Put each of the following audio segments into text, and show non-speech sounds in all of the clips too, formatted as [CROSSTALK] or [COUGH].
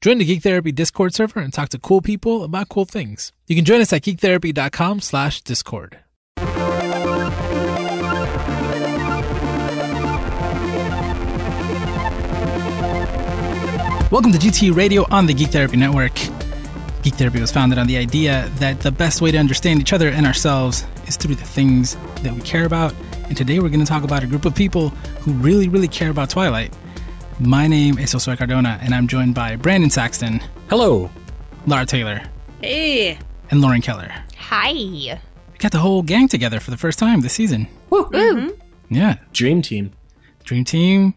Join the Geek Therapy Discord server and talk to cool people about cool things. You can join us at geektherapy.com slash discord. Welcome to GT Radio on the Geek Therapy Network. Geek Therapy was founded on the idea that the best way to understand each other and ourselves is through the things that we care about. And today we're going to talk about a group of people who really, really care about Twilight. My name is Josue Cardona, and I'm joined by Brandon Saxton, Hello. Lara Taylor, Hey. and Lauren Keller. Hi. We got the whole gang together for the first time this season. Woo. Yeah, Dream Team. Dream Team.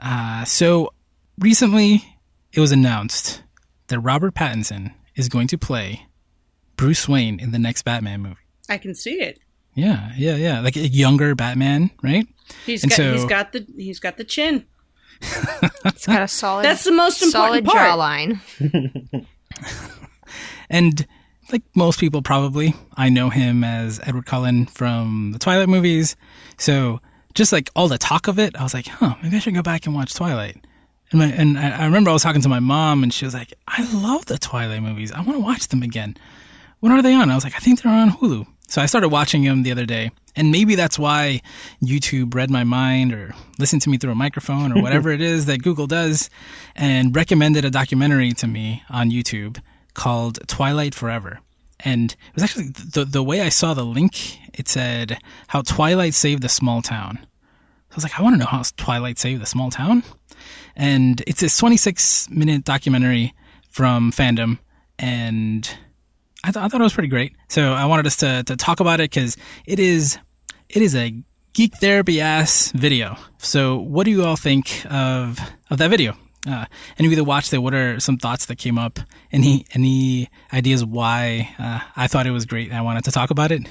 Uh, so recently, it was announced that Robert Pattinson is going to play Bruce Wayne in the next Batman movie. I can see it. Yeah, yeah, yeah, like a younger Batman, right? He's And got so- he's got the he's got the chin. It's got a solid. That's the most solid important part. jawline. [LAUGHS] And like most people, probably, I know him as Edward Cullen from the Twilight movies. So just like all the talk of it, I was like, huh, maybe I should go back and watch Twilight. And, my, and I, I remember I was talking to my mom, and she was like, I love the Twilight movies. I want to watch them again. When are they on? I was like, I think they're on Hulu. So I started watching him the other day. And maybe that's why YouTube read my mind or listened to me through a microphone or [LAUGHS] whatever it is that Google does and recommended a documentary to me on YouTube called Twilight Forever. And it was actually the, the way I saw the link, it said how Twilight saved a small town. So I was like, I want to know how Twilight saved a small town. And it's this 26 minute documentary from fandom. And I, th- I thought it was pretty great. So I wanted us to, to talk about it because it is it is a geek therapy ass video. So what do you all think of of that video? Uh, of you that watched it, what are some thoughts that came up? Any any ideas why uh, I thought it was great and I wanted to talk about it?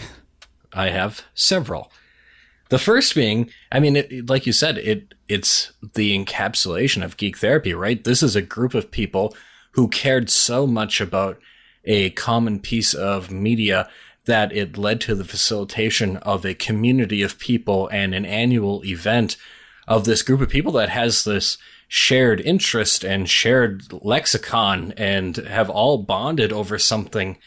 I have several. The first being, I mean, it- like you said, it it's the encapsulation of geek therapy, right? This is a group of people who cared so much about a common piece of media that it led to the facilitation of a community of people and an annual event of this group of people that has this shared interest and shared lexicon and have all bonded over something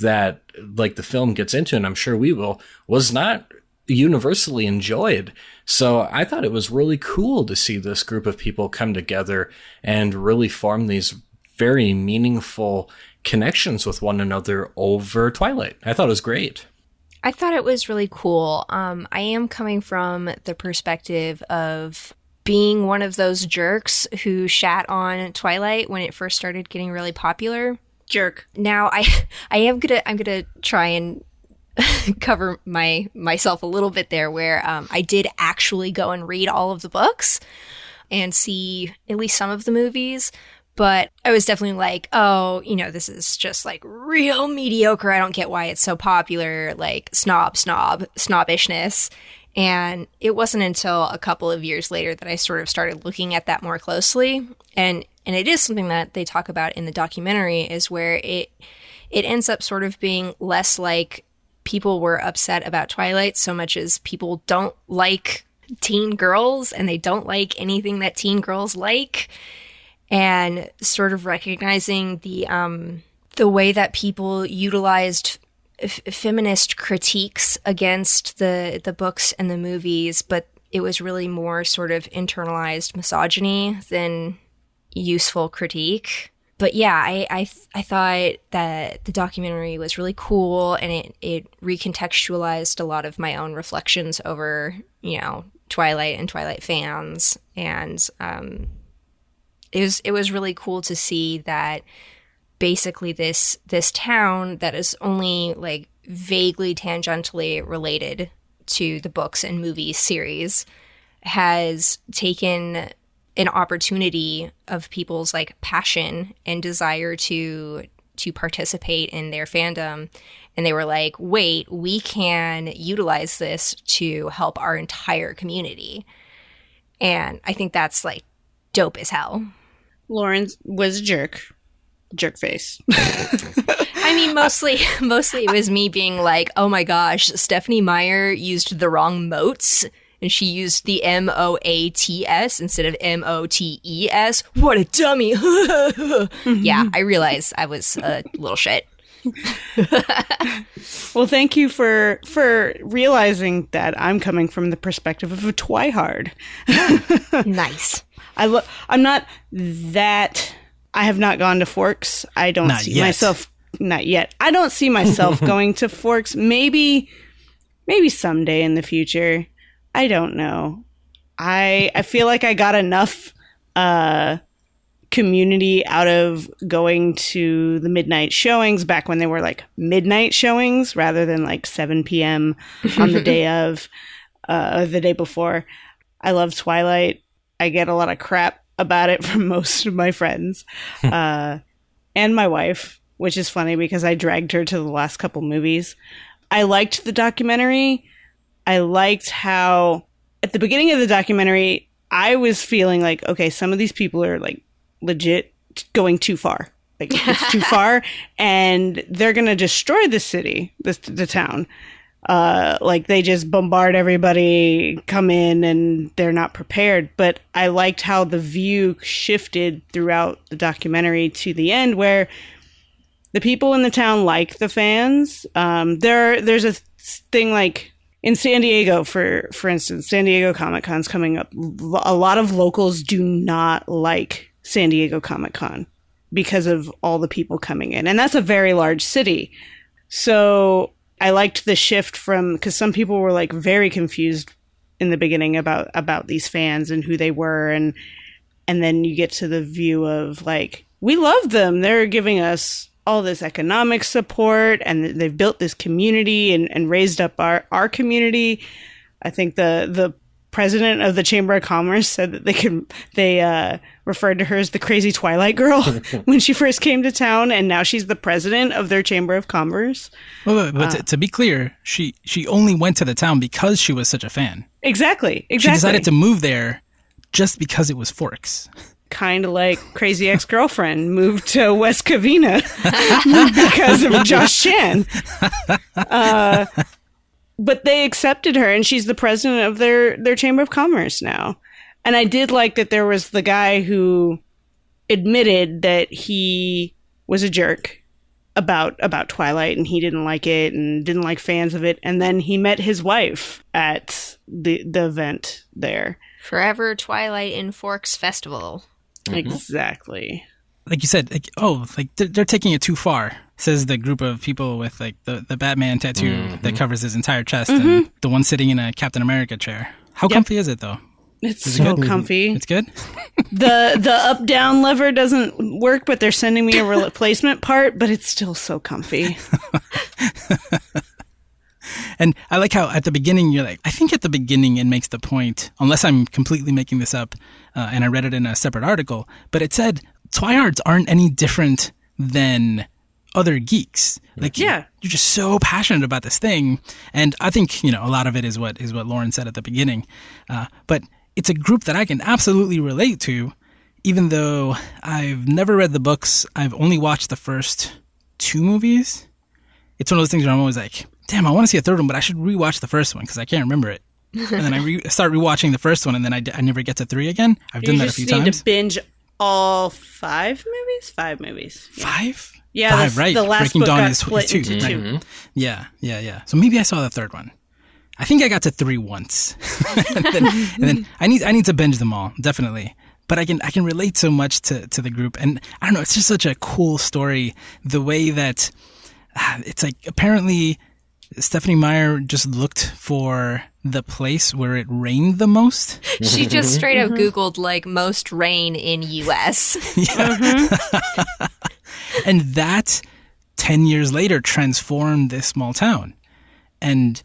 that like the film gets into and I'm sure we will was not universally enjoyed. So I thought it was really cool to see this group of people come together and really form these very meaningful connections with one another over Twilight. I thought it was great. I thought it was really cool. Um, I am coming from the perspective of being one of those jerks who shat on Twilight when it first started getting really popular. Jerk. Now I [LAUGHS] I am gonna I'm gonna try and [LAUGHS] cover my myself a little bit there where um, I did actually go and read all of the books and see at least some of the movies. But I was definitely like, oh, you know, this is just like real mediocre. I don't get why it's so popular, like snob, snob, snobbishness. And it wasn't until a couple of years later that I sort of started looking at that more closely. And and it is something that they talk about in the documentary is where it it ends up sort of being less like people were upset about Twilight so much as people don't like teen girls and they don't like anything that teen girls like and sort of recognizing the um the way that people utilized f- feminist critiques against the the books and the movies but it was really more sort of internalized misogyny than useful critique. But yeah, I, I I thought that the documentary was really cool and it it recontextualized a lot of my own reflections over you know Twilight and Twilight fans and um it was it was really cool to see that basically this this town that is only like vaguely tangentially related to the books and movies series has taken an opportunity of people's like passion and desire to to participate in their fandom. And they were like wait we can utilize this to help our entire community. And i think that's like dope as hell Lawrence was a jerk. Jerk face. [LAUGHS] I mean, mostly, [LAUGHS] mostly it was me being like, "Oh my gosh, Stephenie Meyer used the wrong moats and she used the M O A T S instead of M O T E S. What a dummy! [LAUGHS] yeah, mm-hmm. I realized I was a little shit. Well, thank you for for realizing that I'm coming from the perspective of a twihard. Nice. I lo- I'm not that. I have not gone to Forks. I don't Not see yet. myself. Not yet. I don't see myself [LAUGHS] going to Forks. Maybe, maybe someday in the future. I don't know. I I feel like I got enough uh, community out of going to the midnight showings back when they were like midnight showings rather than like 7 p.m. on the [LAUGHS] day of uh, the day before. I love Twilight. I get a lot of crap about it [LAUGHS] from most of my friends uh, and my wife, which is funny because I dragged her to the last couple movies. I liked the documentary. I liked how at the beginning of the documentary, I was feeling like, okay, some of these people are like legit going too far. Like it's too [LAUGHS] far, and they're gonna destroy the city, this the town. Uh, like they just bombard everybody, come in, and they're not prepared. But I liked how the view shifted throughout the documentary to the end, where the people in the town like the fans. Um, there, there's a thing like in San Diego, for for instance, San Diego Comic Con's coming up. A lot of locals do not like San Diego Comic Con because of all the people coming in, and that's a very large city. So I liked the shift from because some people were like very confused in the beginning about about these fans and who they were, and and then you get to the view of like we love them. They're giving us all this economic support and they've built this community and, and raised up our, our community. I think the the president of the Chamber of Commerce said that they could they uh, referred to her as the crazy Twilight girl [LAUGHS] when she first came to town, and now she's the president of their Chamber of Commerce. Well, but to, to be clear, she she only went to the town because she was such a fan. Exactly, Exactly. She decided to move there just because it was Forks. kind of like crazy ex girlfriend [LAUGHS] moved to West Covina [LAUGHS] because of Josh Chan. Uh, but they accepted her, and she's the president of their their chamber of commerce now. And I did like that there was the guy who admitted that he was a jerk about about Twilight, and he didn't like it, and didn't like fans of it. And then he met his wife at the the event there. Forever Twilight in Forks Festival. Mm-hmm. Exactly. Like you said, like oh, like they're, they're taking it too far. Says the group of people with like the, the Batman tattoo that covers his entire chest, and the one sitting in a Captain America chair. How comfy is it though? It's so good? comfy. It's good. [LAUGHS] the the up down lever doesn't work, but they're sending me a [LAUGHS] replacement part, but it's still so comfy. [LAUGHS] And I like how at the beginning you're like, I think at the beginning it makes the point, unless I'm completely making this up, uh, and I read it in a separate article, but it said Twihards aren't any different than other geeks. Like, Yeah. you're just so passionate about this thing, and I think you know a lot of it is what is what Lauren said at the beginning. Uh, but it's a group that I can absolutely relate to, even though I've never read the books. I've only watched the first two movies it's one of those things where I'm always like, damn, I want to see a third one, but I should rewatch the first one because I can't remember it. [LAUGHS] and then I re- start rewatching the first one, and then I, d- I never get to three again. I've done that a just few need times. to binge all five movies. Five movies. Yeah, Five? Yeah, Five, the- right. the last Breaking book Dawn got is, split is two. into right. two. Mm-hmm. Yeah, yeah, yeah. So maybe I saw the third one. I think I got to three once, [LAUGHS] and, then, and then I need I need to binge them all definitely. But I can I can relate so much to to the group, and I don't know. It's just such a cool story. The way that ah, it's like apparently Stephenie Meyer just looked for the place where it rained the most. She just mm-hmm. straight up mm-hmm. Googled like most rain in US. [LAUGHS] [LAUGHS] and that 10 years later transformed this small town. And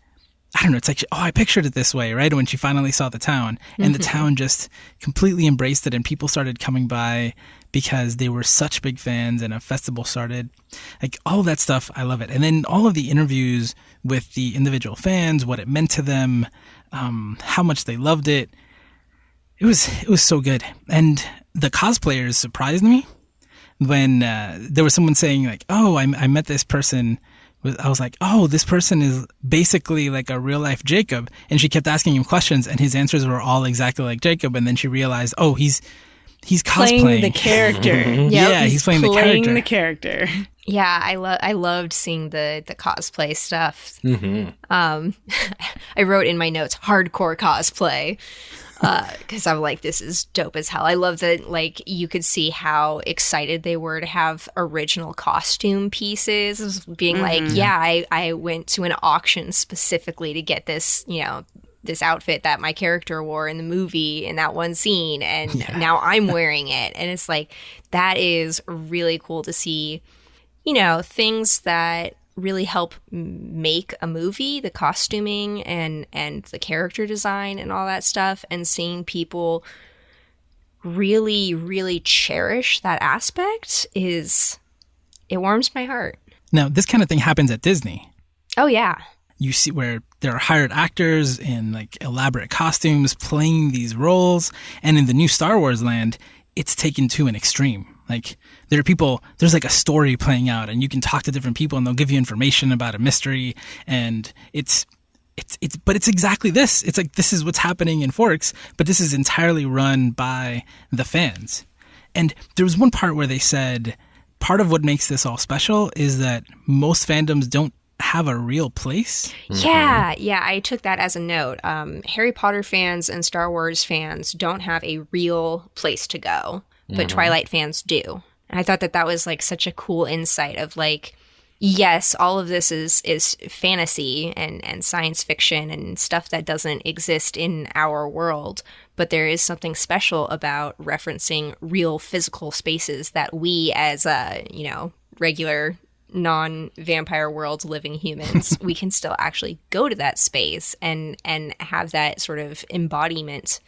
i don't know it's like oh i pictured it this way right? When she finally saw the town. And the town just completely embraced it and people started coming by because they were such big fans and a festival started. Like all of that stuff i love it. And then all of the interviews with the individual fans what it meant to them um, how much they loved it. It was it was so good. And the cosplayers surprised me when uh, there was someone saying like, "Oh, I, I met this person I was like, oh, this person is basically like a real life Jacob. And she kept asking him questions, and his answers were all exactly like Jacob. And then she realized, oh, he's he's Playing cosplaying the character. [LAUGHS] Yeah, he's playing the playing character. the character. Yeah, I love I loved seeing the the cosplay stuff. Mm-hmm. Um, [LAUGHS] I wrote in my notes hardcore cosplay Uh, because I'm like, this is dope as hell. I love that like you could see how excited they were to have original costume pieces. Being like, mm-hmm. yeah, I I went to an auction specifically to get this, you know. This outfit that my character wore in the movie in that one scene, and now I'm [LAUGHS] wearing it. And it's like, that is really cool to see you know, things that really help make a movie, the costuming and and the character design and all that stuff and seeing people really really cherish that aspect is it warms my heart. Now, this kind of thing happens at Disney. Oh yeah. You see where there are hired actors in like elaborate costumes playing these roles. And in the new Star Wars land, it's taken to an extreme. Like there are people, there's like a story playing out and you can talk to different people and they'll give you information about a mystery. And it's, it's, it's, but it's exactly this. It's like, this is what's happening in Forks, but this is entirely run by the fans. And there was one part where they said, part of what makes this all special is that most fandoms don't have a real place. Yeah, yeah, I took that as a note. Um, Harry Potter fans and Star Wars fans don't have a real place to go, but Twilight fans do. And I thought that that was like such a cool insight of like, yes, all of this is is fantasy and and science fiction and stuff that doesn't exist in our world, but there is something special about referencing real physical spaces that we as uh, you know, regular non-vampire world living humans [LAUGHS] we can still actually go to that space and and have that sort of embodiment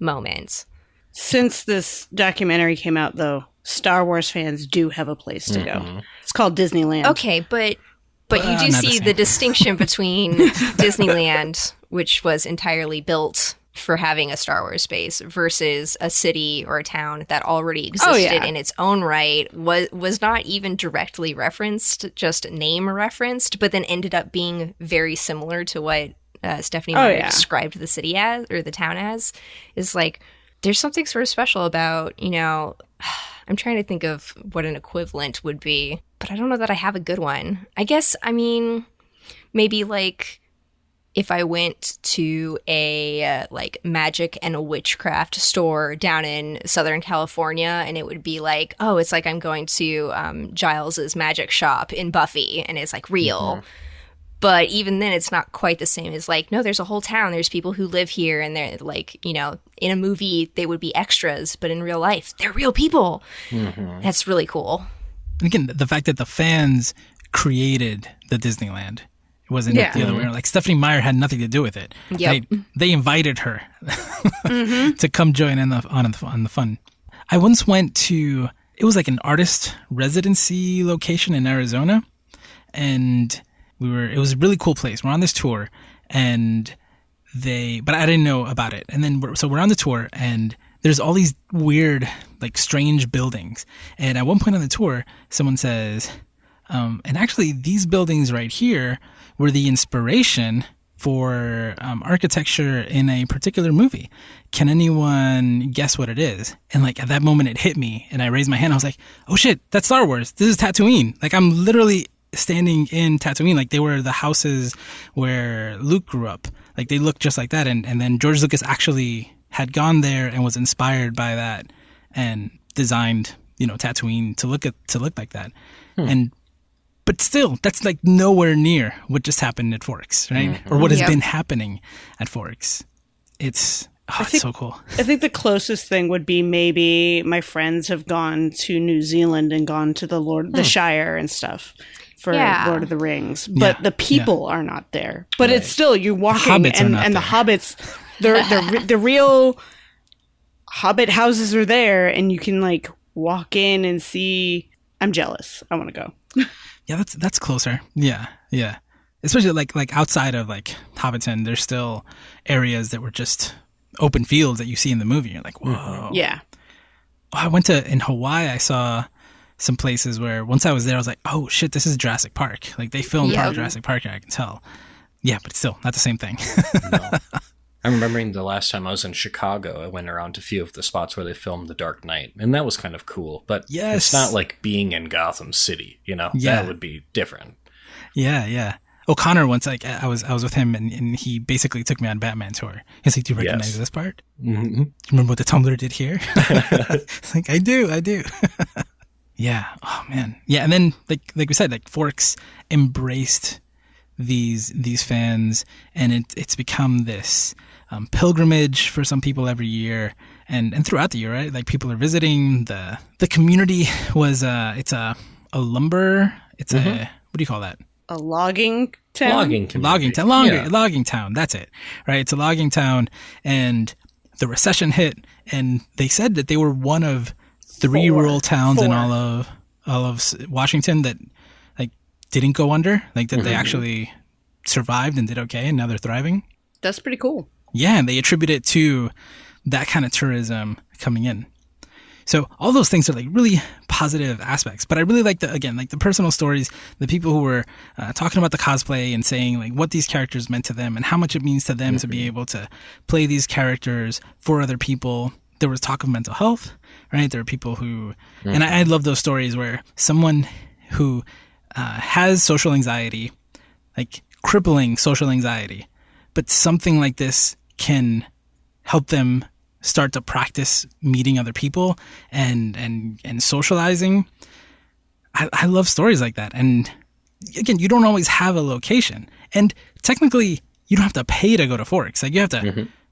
moment. Since this documentary came out, though, Star Wars fans do have a place to go. It's called Disneyland. okay but but you Uh, do not the see the distinction between [LAUGHS] disneyland which was entirely built for having a Star Wars space versus a city or a town that already existed Oh, yeah. in its own right was was not even directly referenced, just name referenced, but then ended up being very similar to what uh, Stephenie Oh, yeah. described the city as or the town as. Is like there's something sort of special about you know. [SIGHS] I'm trying to think of what an equivalent would be, but I don't know that I have a good one. I guess I mean maybe like if I went to a uh, like magic and a witchcraft store down in Southern California, and it would be like, oh, it's like I'm going to um, Giles's magic shop in Buffy, and it's like real. But even then, it's not quite the same as like, no, there's a whole town. There's people who live here, and they're like, you know, in a movie they would be extras, but in real life they're real people. Mm-hmm. That's really cool. And again, the fact that the fans created the Disneyland. It wasn't Yeah. the other way mm-hmm. around. Like Stephenie Meyer had nothing to do with it. Yep. They, they invited her mm-hmm. [LAUGHS] to come join in the, on, the, on the fun. I once went to, it was like an artist residency location in Arizona. And we were, it was a really cool place. We're on this tour and they, but I didn't know about it. And then, we're, so we're on the tour and there's all these weird, like strange buildings. And at one point on the tour, someone says, um, and actually, these buildings right here were the inspiration for um, architecture in a particular movie. Can anyone guess what it is? And like at that moment, it hit me, and I raised my hand. I was like, "Oh shit, that's Star Wars! This is Tatooine!" Like I'm literally standing in Tatooine. Like they were the houses where Luke grew up. Like they looked just like that. And and then George Lucas actually had gone there and was inspired by that and designed you know Tatooine to look at to look like that. Hmm. And but still, that's like nowhere near what just happened at Forks, right? Mm-hmm. Or what has Yep. been happening at Forks. It's oh, it's think- so cool. I think the closest thing would be maybe my friends have gone to New Zealand and gone to the Lord the hmm. Shire and stuff for Yeah. Lord of the Rings, but Yeah, the people are not there. But it's still you're walking hobbits are and, and the hobbits, they're, they're the real hobbit houses are there, and you can like walk in and see. I'm jealous. I want to go. [LAUGHS] Yeah, that's that's closer. Yeah, yeah. Especially like like outside of like Hobbiton, there's still areas that were just open fields that you see in the movie. You're like, mm-hmm. whoa. Yeah. Oh, I went to in Hawaii. I saw some places where once I was there, I was like, oh shit, this is Jurassic Park. Like they filmed part Yeah. of Jurassic Park, I can tell. Yeah, but still not the same thing. [LAUGHS] I'm remembering the last time I was in Chicago, I went around to a few of the spots where they filmed The Dark Knight, and that was kind of cool. But Yes. it's not like being in Gotham City, you know? Yeah. That would be different. yeah, yeah. O'Connor once like I was I was with him and, and he basically took me on Batman tour. He's like, "Do you recognize Yes. this part? hmm Do you remember what the Tumbler did here?" [LAUGHS] [LAUGHS] It's like I do, I do. Yeah. Oh man. Yeah. And then like like we said, like Forks embraced these these fans, and it it's become this um, pilgrimage for some people every year, and and throughout the year, right? Like people are visiting. the The community was uh it's a a lumber. It's a what do you call that? A logging town. Logging community. logging town, logging, Yeah. logging town. That's it, right? It's a logging town, and the recession hit, and they said that they were one of three Four. rural towns in all of all of Washington that like didn't go under, like that they actually survived and did okay, and now they're thriving. That's pretty cool. Yeah, and they attribute it to that kind of tourism coming in. So all those things are like really positive aspects. But I really like the again like the personal stories, the people who were uh, talking about the cosplay and saying like what these characters meant to them and how much it means to them to be able to play these characters for other people. There was talk of mental health, right? There are people who, and I, I love those stories where someone who uh, has social anxiety, like crippling social anxiety, but something like this can help them start to practice meeting other people and and and socializing. I, I love stories like that. And again you don't always have a location. And technically you don't have to pay to go to forks. Like you have to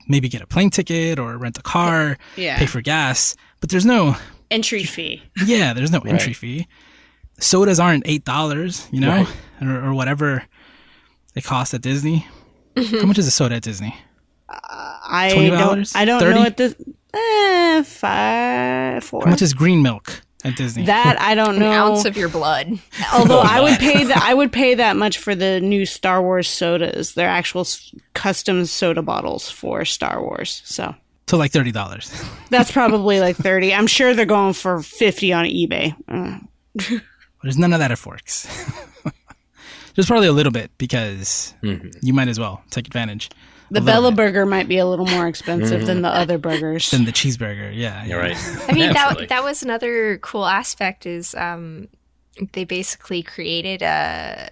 maybe get a plane ticket or rent a car Yeah. pay for gas but there's no Entry fee. [LAUGHS] yeah there's no entry fee sodas aren't eight dollars you know or, or whatever they cost at disney how much is a soda at disney I $20? don't. I don't 30? know what this. Eh, five, four. how much is green milk at disney that I don't An know. ounce of your blood. Although I would [LAUGHS] pay that, I would pay that much for the new Star Wars sodas. They're actual s- custom soda bottles for Star Wars. So to like thirty dollars that's probably like thirty. I'm sure they're going for fifty on eBay. Uh, There's none of that at Forks. [LAUGHS] There's probably a little bit because you might as well take advantage. The A Bella bit. Burger might be a little more expensive than the other burgers. Than the cheeseburger. Yeah. You're right. I mean, that that was another cool aspect. Is um, they basically created a.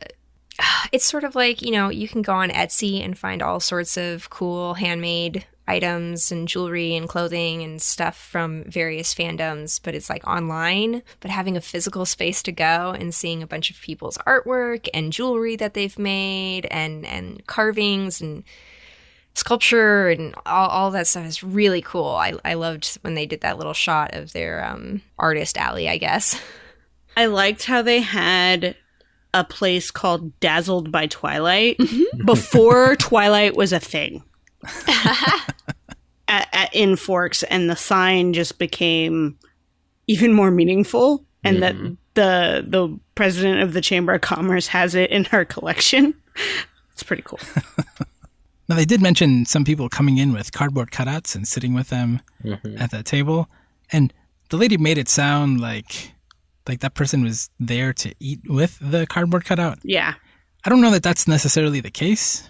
It's sort of like you know you can go on Etsy and find all sorts of cool handmade items and jewelry and clothing and stuff from various fandoms, but it's like online. But having a physical space to go and seeing a bunch of people's artwork and jewelry that they've made and and carvings and sculpture and all, all that stuff is really cool. I, I loved when they did that little shot of their um, artist alley, I guess. I liked how they had a place called Dazzled by Twilight [LAUGHS] before Twilight was a thing [LAUGHS] at, at, in Forks, and the sign just became even more meaningful, and that the the president of the Chamber of Commerce has it in her collection. [LAUGHS] It's pretty cool. Now they did mention some people coming in with cardboard cutouts and sitting with them mm-hmm. at that table, and the lady made it sound like like that person was there to eat with the cardboard cutout. Yeah, I don't know that that's necessarily the case.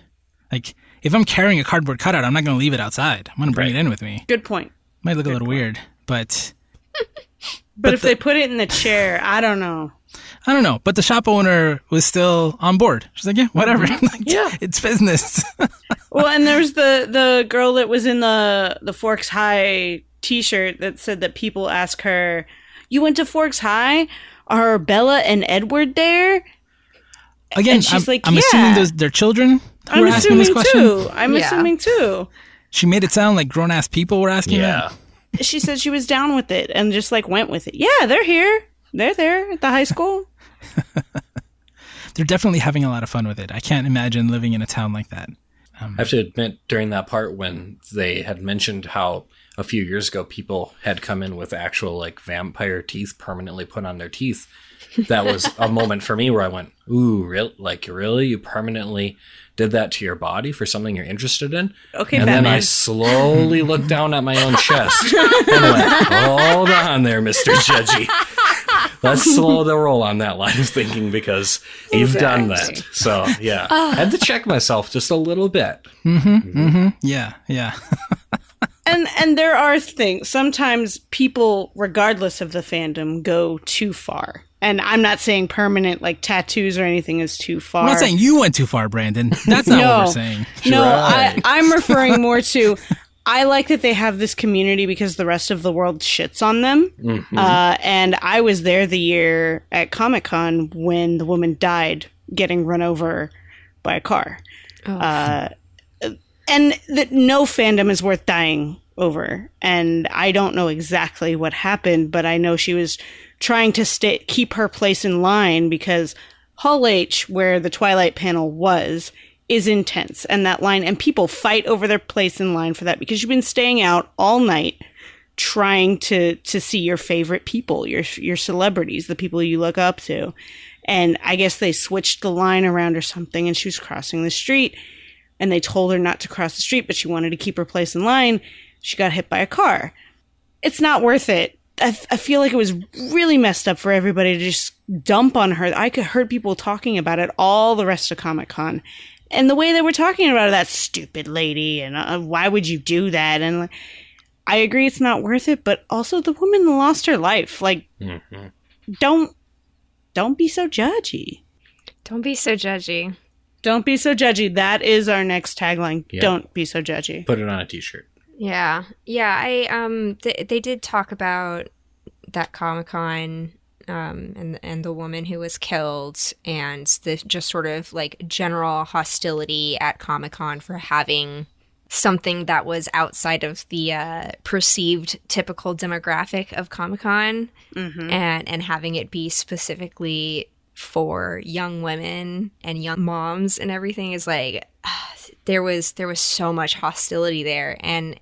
Like if I'm carrying a cardboard cutout, I'm not going to leave it outside. I'm going to bring Right. it in with me. good point. Might look a little weird, but But, if they put it in the chair, I don't know. I don't know. But the shop owner was still on board. She's like, yeah, whatever. Mm-hmm. [LAUGHS] like, Yeah. [LAUGHS] it's business. [LAUGHS] Well, and there's the the girl that was in the the Forks High T-shirt that said that people ask her, "You went to Forks High? Are Bella and Edward there?" Again, And she's I'm, like, I'm yeah. assuming those they're children who I'm were asking this assuming question. too. I'm Yeah. assuming too. She made it sound like grown ass people were asking Yeah. that. She said she was down with it and just like went with it. Yeah, they're here. They're there at the high school. [LAUGHS] They're definitely having a lot of fun with it. I can't imagine living in a town like that. Um, I have to admit, during that part when they had mentioned how a few years ago people had come in with actual like vampire teeth permanently put on their teeth, that was a moment for me where I went, "Ooh, real? Like really? You permanently did that to your body for something you're interested in?" Okay, and then I slowly looked down at my own chest [LAUGHS] and went, "Hold on, there, Mister Judgy." Let's [LAUGHS] slow the roll on that line of thinking because you've done that. So yeah, I had to check myself just a little bit. Mm-hmm, mm-hmm. Yeah, yeah. [LAUGHS] and and there are things sometimes people regardless of the fandom go too far and i'm not saying permanent like tattoos or anything is too far I'm not saying you went too far, Brandon. That's not what we're saying. no I, i'm referring more to i like that they have this community because the rest of the world shits on them Mm-hmm. uh, and i was there the year at comic-con when the woman died getting run over by a car uh, and that no fandom is worth dying over. And I don't know exactly what happened, but I know she was trying to stay keep her place in line because Hall H, where the Twilight panel was, is intense, and that line and people fight over their place in line for that because you've been staying out all night trying to to see your favorite people, your your celebrities, the people you look up to. And I guess they switched the line around or something and she was crossing the street and they told her not to cross the street, but she wanted to keep her place in line. She got hit by a car. It's not worth it. I, I feel like it was really messed up for everybody to just dump on her. I could heard people talking about it all the rest of Comic Con, and the way they were talking about that stupid lady, and uh, why would you do that? And like, I agree, it's not worth it. But also, the woman lost her life. Like, don't don't be so judgy. Don't be so judgy. Don't be so judgy. That is our next tagline. Yeah. Don't be so judgy. Put it on a t-shirt. Yeah, yeah. I um, th- they did talk about that Comic Con, um, and and the woman who was killed, and the just sort of like general hostility at Comic Con for having something that was outside of the uh, perceived typical demographic of Comic Con, and and having it be specifically for young women and young moms and everything is like [SIGHS] there was there was so much hostility there. And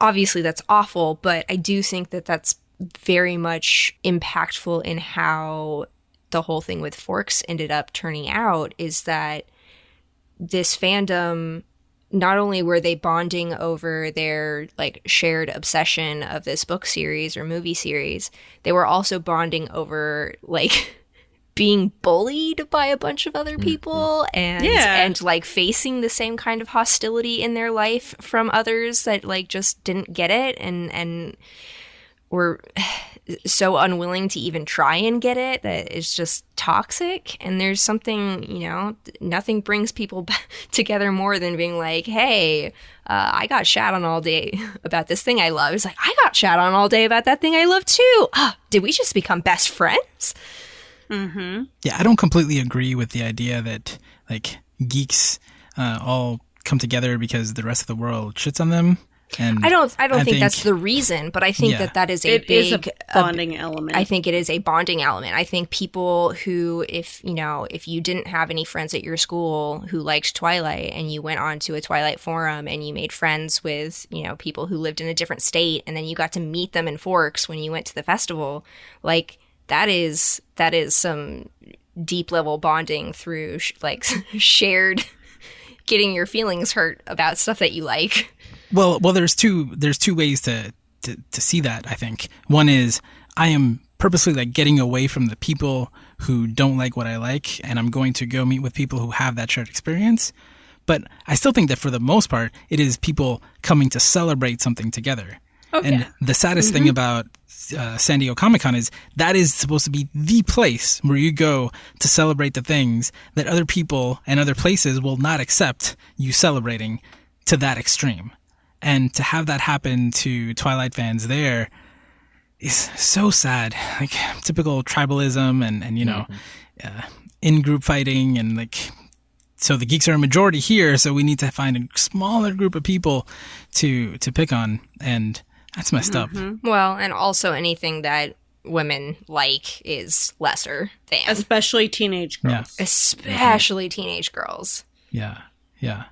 obviously that's awful but i do think that that's very much impactful in how the whole thing with forks ended up turning out is that this fandom not only were they bonding over their like shared obsession of this book series or movie series they were also bonding over like [LAUGHS] being bullied by a bunch of other mm-hmm. people and Yeah. and like facing the same kind of hostility in their life from others that like just didn't get it and and were [SIGHS] so unwilling to even try and get it that it's just toxic. And there's something you know nothing brings people [LAUGHS] b- together more than being like hey uh, i got shat on all day [LAUGHS] about this thing i love. It's like i got shat on all day about that thing i love too. [GASPS] Ah, did we just become best friends? Yeah, I don't completely agree with the idea that like geeks uh, all come together because the rest of the world shits on them. And i don't i don't I think, think- that's the reason but i think Yeah. that that is a It is big a bonding element. I think it is a bonding element. I think people who, if you know, if you didn't have any friends at your school who liked Twilight and you went on to a Twilight forum and you made friends with, you know, people who lived in a different state and then you got to meet them in Forks when you went to the festival, like that is that is some deep level bonding through sh- like [LAUGHS] shared getting your feelings hurt about stuff that you like. Well, well, there's two there's two ways to, to to see that. I think one is I am purposely like getting away from the people who don't like what I like, and I'm going to go meet with people who have that shared experience. But I still think that for the most part, it is people coming to celebrate something together. and the saddest thing about uh, San Diego Comic Con is that is supposed to be the place where you go to celebrate the things that other people and other places will not accept you celebrating to that extreme. And to have that happen to Twilight fans there is so sad. Like typical tribalism and, and you know, uh, in group fighting and like so the geeks are a majority here, so we need to find a smaller group of people to to pick on, and that's messed up. Well, and also anything that women like is lesser than. especially teenage girls. Yeah, especially teenage girls. yeah, yeah.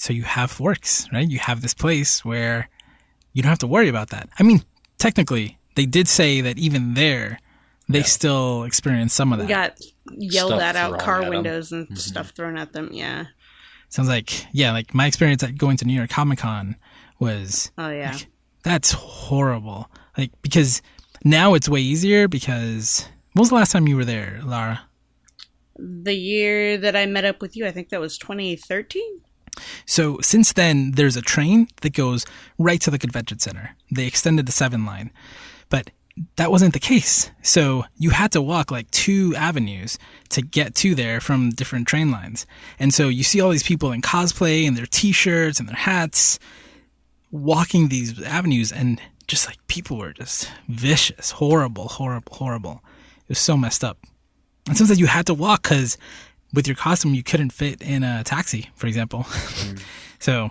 So you have forks, right? You have this place where you don't have to worry about that. I mean, technically, they did say that even there, they still experience some of that. We got yelled Stuff at out car at 'em. windows and mm-hmm. stuff thrown at them. Yeah. Sounds like yeah, like my experience at going to New York Comic Con was Oh yeah. Like, that's horrible. Like because Now it's way easier because when was the last time you were there, Lara? The year that I met up with you, I think that was 2013. So since then, there's a train that goes right to the convention center. They extended the seven line, but that wasn't the case. So you had to walk like two avenues to get to there from different train lines. And so you see all these people in cosplay and their t-shirts and their hats walking these avenues and just like people were just vicious, horrible, horrible, horrible. It was so messed up. And sometimes you had to walk because with your costume you couldn't fit in a taxi, for example. [LAUGHS] so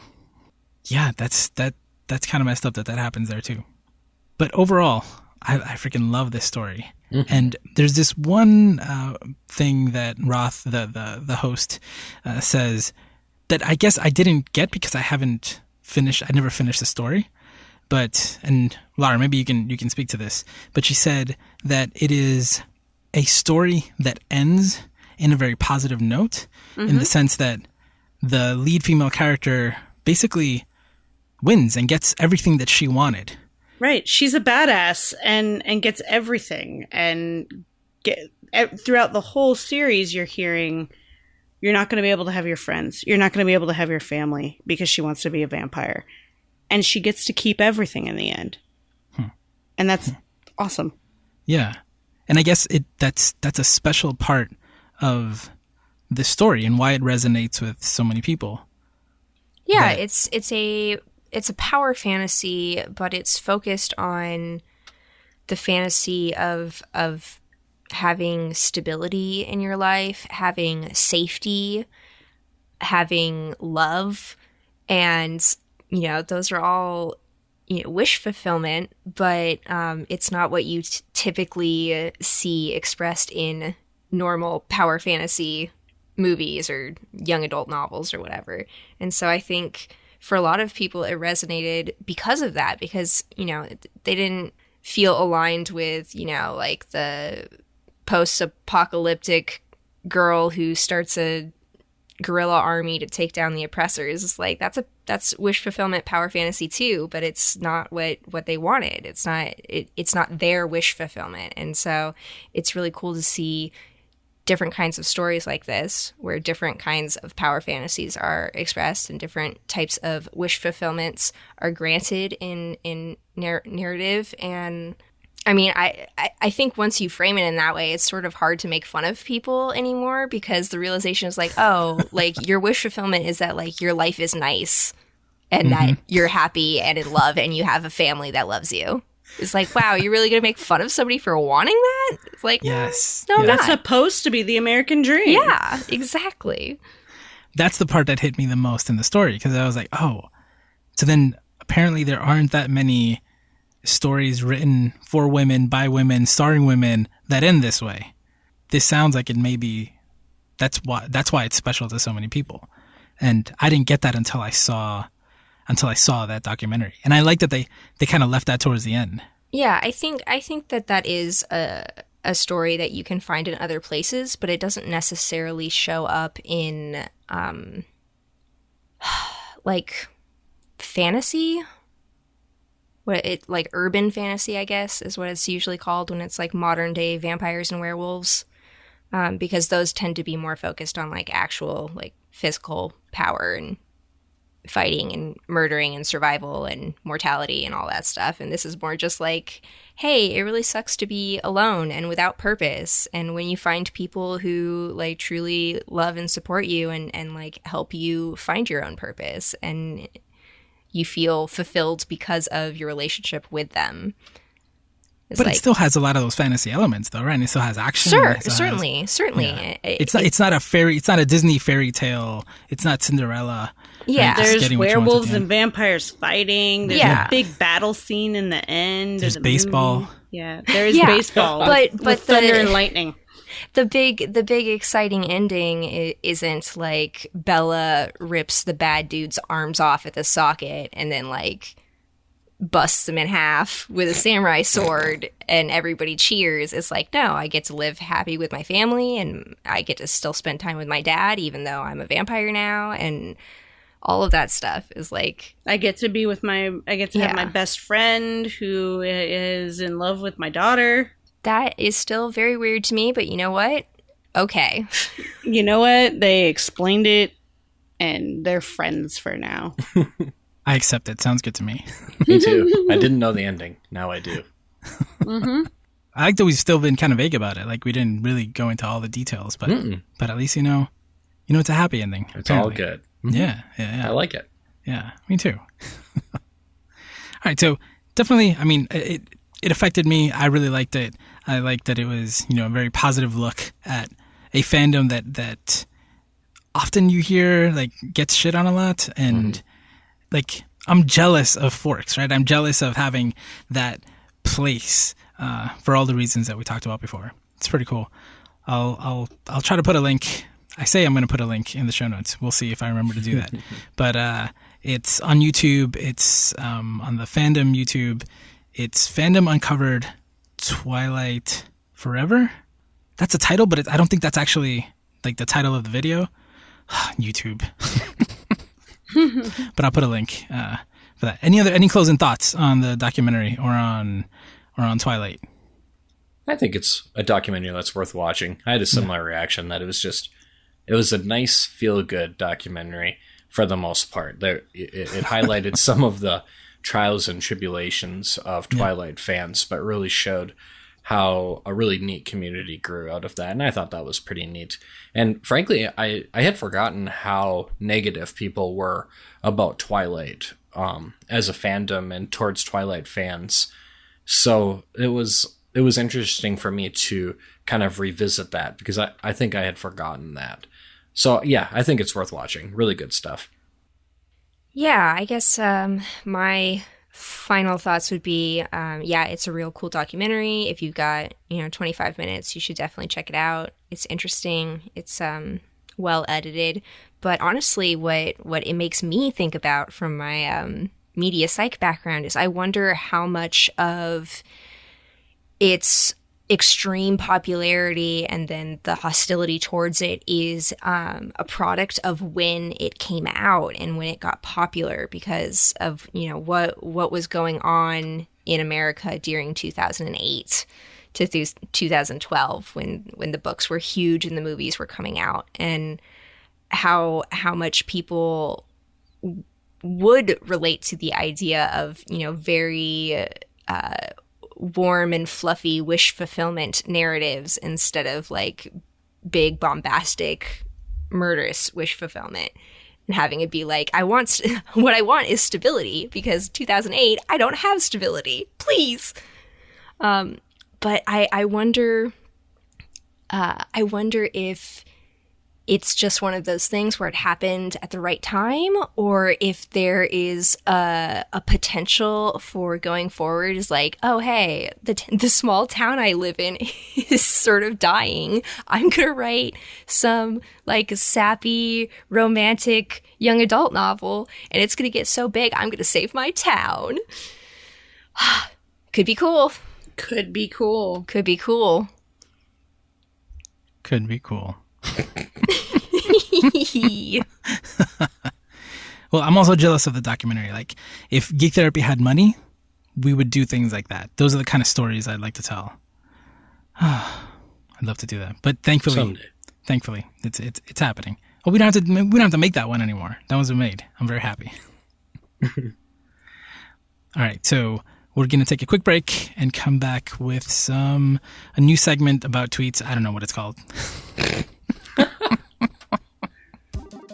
yeah, that's that that's kind of messed up that that happens there too. But overall, I, I freaking love this story. And there's this one uh, thing that Roth, the the the host, uh, says that I guess I didn't get because I haven't finished. I never finished the story. But and Lara, maybe you can you can speak to this. But she said that it is a story that ends in a very positive note, in the mm-hmm. sense that the lead female character basically wins and gets everything that she wanted. Right. She's a badass and and gets everything and get throughout the whole series you're hearing you're not going to be able to have your friends. You're not going to be able to have your family because she wants to be a vampire. And she gets to keep everything in the end. Hmm. And that's hmm. awesome. Yeah. And I guess it that's that's a special part of this story and why it resonates with so many people. Yeah, it's it's a it's a power fantasy, but it's focused on the fantasy of of having stability in your life, having safety, having love, and you know those are all you know, wish fulfillment, but um, it's not what you t- typically see expressed in normal power fantasy movies or young adult novels or whatever. And so I think for a lot of people it resonated because of that because, you know, they didn't feel aligned with, you know, like the post-apocalyptic girl who starts a guerrilla army to take down the oppressors. It's like that's a that's wish fulfillment power fantasy too, but it's not what what they wanted. It's not it, it's not their wish fulfillment. And so it's really cool to see different kinds of stories like this where different kinds of power fantasies are expressed and different types of wish fulfillments are granted in in nar- narrative and I mean, I, I, I think once you frame it in that way, it's sort of hard to make fun of people anymore because the realization is like, oh, [LAUGHS] like your wish fulfillment is that like your life is nice and that mm-hmm. you're happy and in love and you have a family that loves you. It's like, wow, you're really gonna make fun of somebody for wanting that? It's like, Yes. no, I'm Yeah. That's supposed to be the American dream. yeah, exactly. That's the part that hit me the most in the story because I was like, oh, so then apparently there aren't that many stories written for women by women starring women that end this way. This sounds like it may be that's why that's why it's special to so many people. And I didn't get that until I saw until I saw that documentary. And I like that they they kind of left that towards the end. Yeah, I think I think that that is a a story that you can find in other places, but it doesn't necessarily show up in um [SIGHS] like fantasy. What it like urban fantasy, I guess, is what it's usually called when it's like modern day vampires and werewolves. Um, because those tend to be more focused on like actual like physical power and fighting and murdering and survival and mortality and all that stuff. And this is more just like, hey, it really sucks to be alone and without purpose. And when you find people who like truly love and support you and, and like help you find your own purpose and you feel fulfilled because of your relationship with them. It's But like, it still has a lot of those fantasy elements though, right? And it still has action. sure, still has- certainly, certainly. Yeah. It- It's not. It's not a fairy. It's not a Disney fairy tale. It's not Cinderella. Yeah. Just There's getting what you want at werewolves and vampires fighting. There's Yeah. a big battle scene in the end. There's the baseball. movie. Yeah, there is Yeah, baseball. but- with, but with thunder and lightning. the big the big exciting ending isn't like Bella rips the bad dude's arms off at the socket and then like busts them in half with a samurai sword and everybody cheers. It's like, no, I get to live happy with my family and I get to still spend time with my dad even though I'm a vampire now and all of that stuff is like I get to be with my I get to Yeah. have my best friend who is in love with my daughter. that is still very weird to me, but you know what? Okay. [LAUGHS] You know what? They explained it and they're friends for now. [LAUGHS] I accept it. Sounds good to me. [LAUGHS] Me too. I didn't know the ending. Now I do. Mm-hmm. I like that we've still been kind of vague about it. Like we didn't really go into all the details, but Mm-mm. but at least you know, you know, it's a happy ending. It's all good. Mhm. Yeah, yeah, yeah. I like it. Yeah, me too. [LAUGHS] All right, so definitely, I mean, it it affected me. I really liked it. I liked that it was, you know, a very positive look at a fandom that that often you hear like gets shit on a lot, and like I'm jealous of Forks, right? I'm jealous of having that place uh, for all the reasons that we talked about before. It's pretty cool. I'll I'll I'll try to put a link. I say I'm going to put a link in the show notes. We'll see if I remember to do that. [LAUGHS] but uh, it's on YouTube. It's um, on the fandom YouTube. It's fandom uncovered Twilight Forever. That's a title, but it, I don't think that's actually like the title of the video. [SIGHS] YouTube. [LAUGHS] but I'll put a link uh, for that. Any other any closing thoughts on the documentary or on or on Twilight? I think it's a documentary that's worth watching. I had a similar reaction that it was just, it was a nice feel good documentary for the most part. There, it, it highlighted [LAUGHS] some of the trials and tribulations of Twilight fans, but really showed how a really neat community grew out of that. And I thought that was pretty neat. And frankly, I, I had forgotten how negative people were about Twilight um, as a fandom and towards Twilight fans. So it was it was interesting for me to kind of revisit that because I, I think I had forgotten that. So yeah, I think it's worth watching. Really good stuff. Yeah, I guess um, my final thoughts would be um, yeah, it's a real cool documentary. If you've got, you know, 25 minutes, you should definitely check it out. It's interesting, it's um, well edited. But honestly, what, what it makes me think about from my um, media psych background is I wonder how much of its extreme popularity and then the hostility towards it is um, a product of when it came out and when it got popular because of you know what what was going on in America during 2008 to th- 2012 when when the books were huge and the movies were coming out and how how much people would relate to the idea of you know very uh, warm and fluffy wish fulfillment narratives instead of like big bombastic murderous wish fulfillment. And having it be like i want st- [LAUGHS] what i want is stability because 2008 i don't have stability. Please. Um but i i wonder uh i wonder if it's just one of those things where it happened at the right time, or if there is a, a potential for going forward is like, oh, hey, the, t- the small town I live in [LAUGHS] is sort of dying. I'm going to write some like sappy, romantic young adult novel, and it's going to get so big, I'm going to save my town. [SIGHS] Could be cool. Could be cool. Could be cool. Could be cool. [LAUGHS] Well, I'm also jealous of the documentary. Like, if Geek Therapy had money, we would do things like that. Those are the kind of stories I'd like to tell. [SIGHS] I'd love to do that, but thankfully, Someday. thankfully, it's it's it's happening. Oh, we don't have to we don't have to make that one anymore. That one's been made. I'm very happy. [LAUGHS] All right, so we're gonna take a quick break and come back with some a new segment about tweets. I don't know what it's called. [LAUGHS]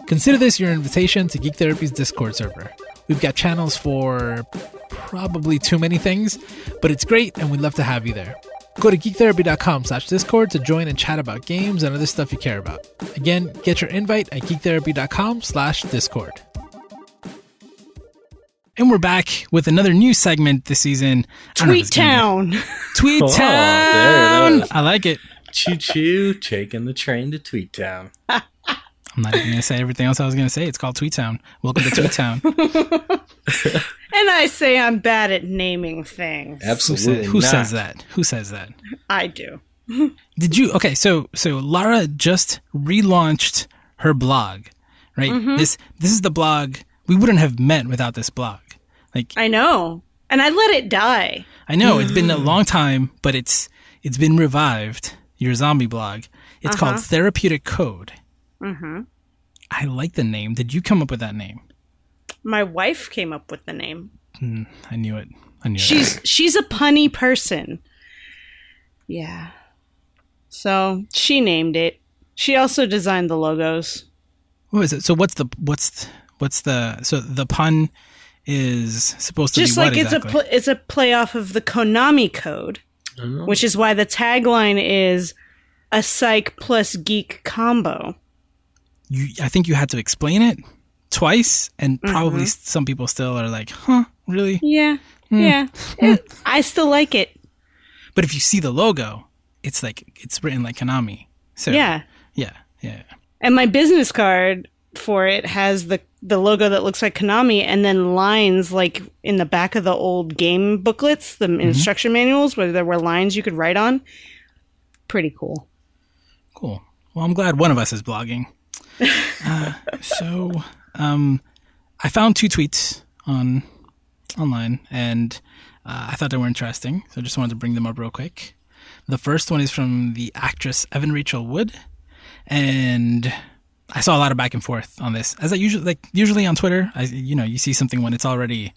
Consider this your invitation to Geek Therapy's Discord server. We've got channels for probably too many things, but it's great and we'd love to have you there. Go to geektherapy.com slash discord to join and chat about games and other stuff you care about. Again, get your invite at geektherapy.com slash discord. And we're back with another new segment this season. I don't know if Tweet it's gonna be- Town. [LAUGHS] Tweet Oh, Town. there. I like it. Choo choo, taking the train to Tweet Town. [LAUGHS] I'm not even going to say everything else I was going to say. It's called Tweet Town. Welcome to Tweet Town. [LAUGHS] And I say I'm bad at naming things. Who, Absolutely. said, who not. says that? Who says that? I do. [LAUGHS] Did you? Okay, so so Lara just relaunched her blog, right? Mm-hmm. This this is the blog. We wouldn't have met without this blog. Like I know. And I let it die. I know it's been a mm-hmm. long time, but it's it's been revived. Your zombie blog. It's uh-huh. called Therapeutic Code. Mm-hmm. I like the name. Did you come up with that name? My wife came up with the name. I knew it. I knew it. She's she's a punny person. Yeah. So she named it. She also designed the logos. What is it? So what's the what's what's the so the pun is supposed to Just be what like it's exactly? a pl- it's a play off of the Konami code, which is why the tagline is a psych plus geek combo. You, I think you had to explain it twice, and probably Mm-hmm. some people still are like, "Huh, really?" Yeah. Hmm. Yeah. [LAUGHS] It- I still like it. But if you see the logo, it's like it's written like Konami. So Yeah. yeah, yeah. And my business card for it has the the logo that looks like Konami and then lines like in the back of the old game booklets, the instruction manuals where there were lines you could write on. Pretty cool. Cool. Well, I'm glad one of us is blogging. Uh, so, um, I found two tweets on online, and uh, I thought they were interesting. So, I just wanted to bring them up real quick. The first one is from the actress Evan Rachel Wood, and I saw a lot of back and forth on this. As I usually like, usually on Twitter, I you know you see something when it's already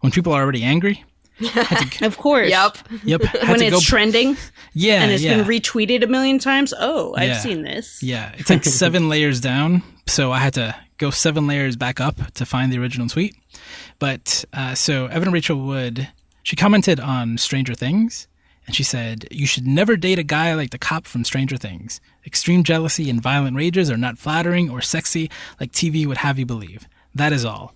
when people are already angry. [LAUGHS] Of course. Yep. Yep. [LAUGHS] Had When to it's go, trending yeah, and it's yeah. been retweeted a million times. Oh, I've Yeah. seen this. Yeah, it's like [LAUGHS] seven layers down. So I had to go seven layers back up to find the original tweet. But uh, so Evan Rachel Wood, she commented on Stranger Things, and she said, "You should never date a guy like the cop from Stranger Things. Extreme jealousy and violent rages are not flattering or sexy like TV would have you believe. That is all."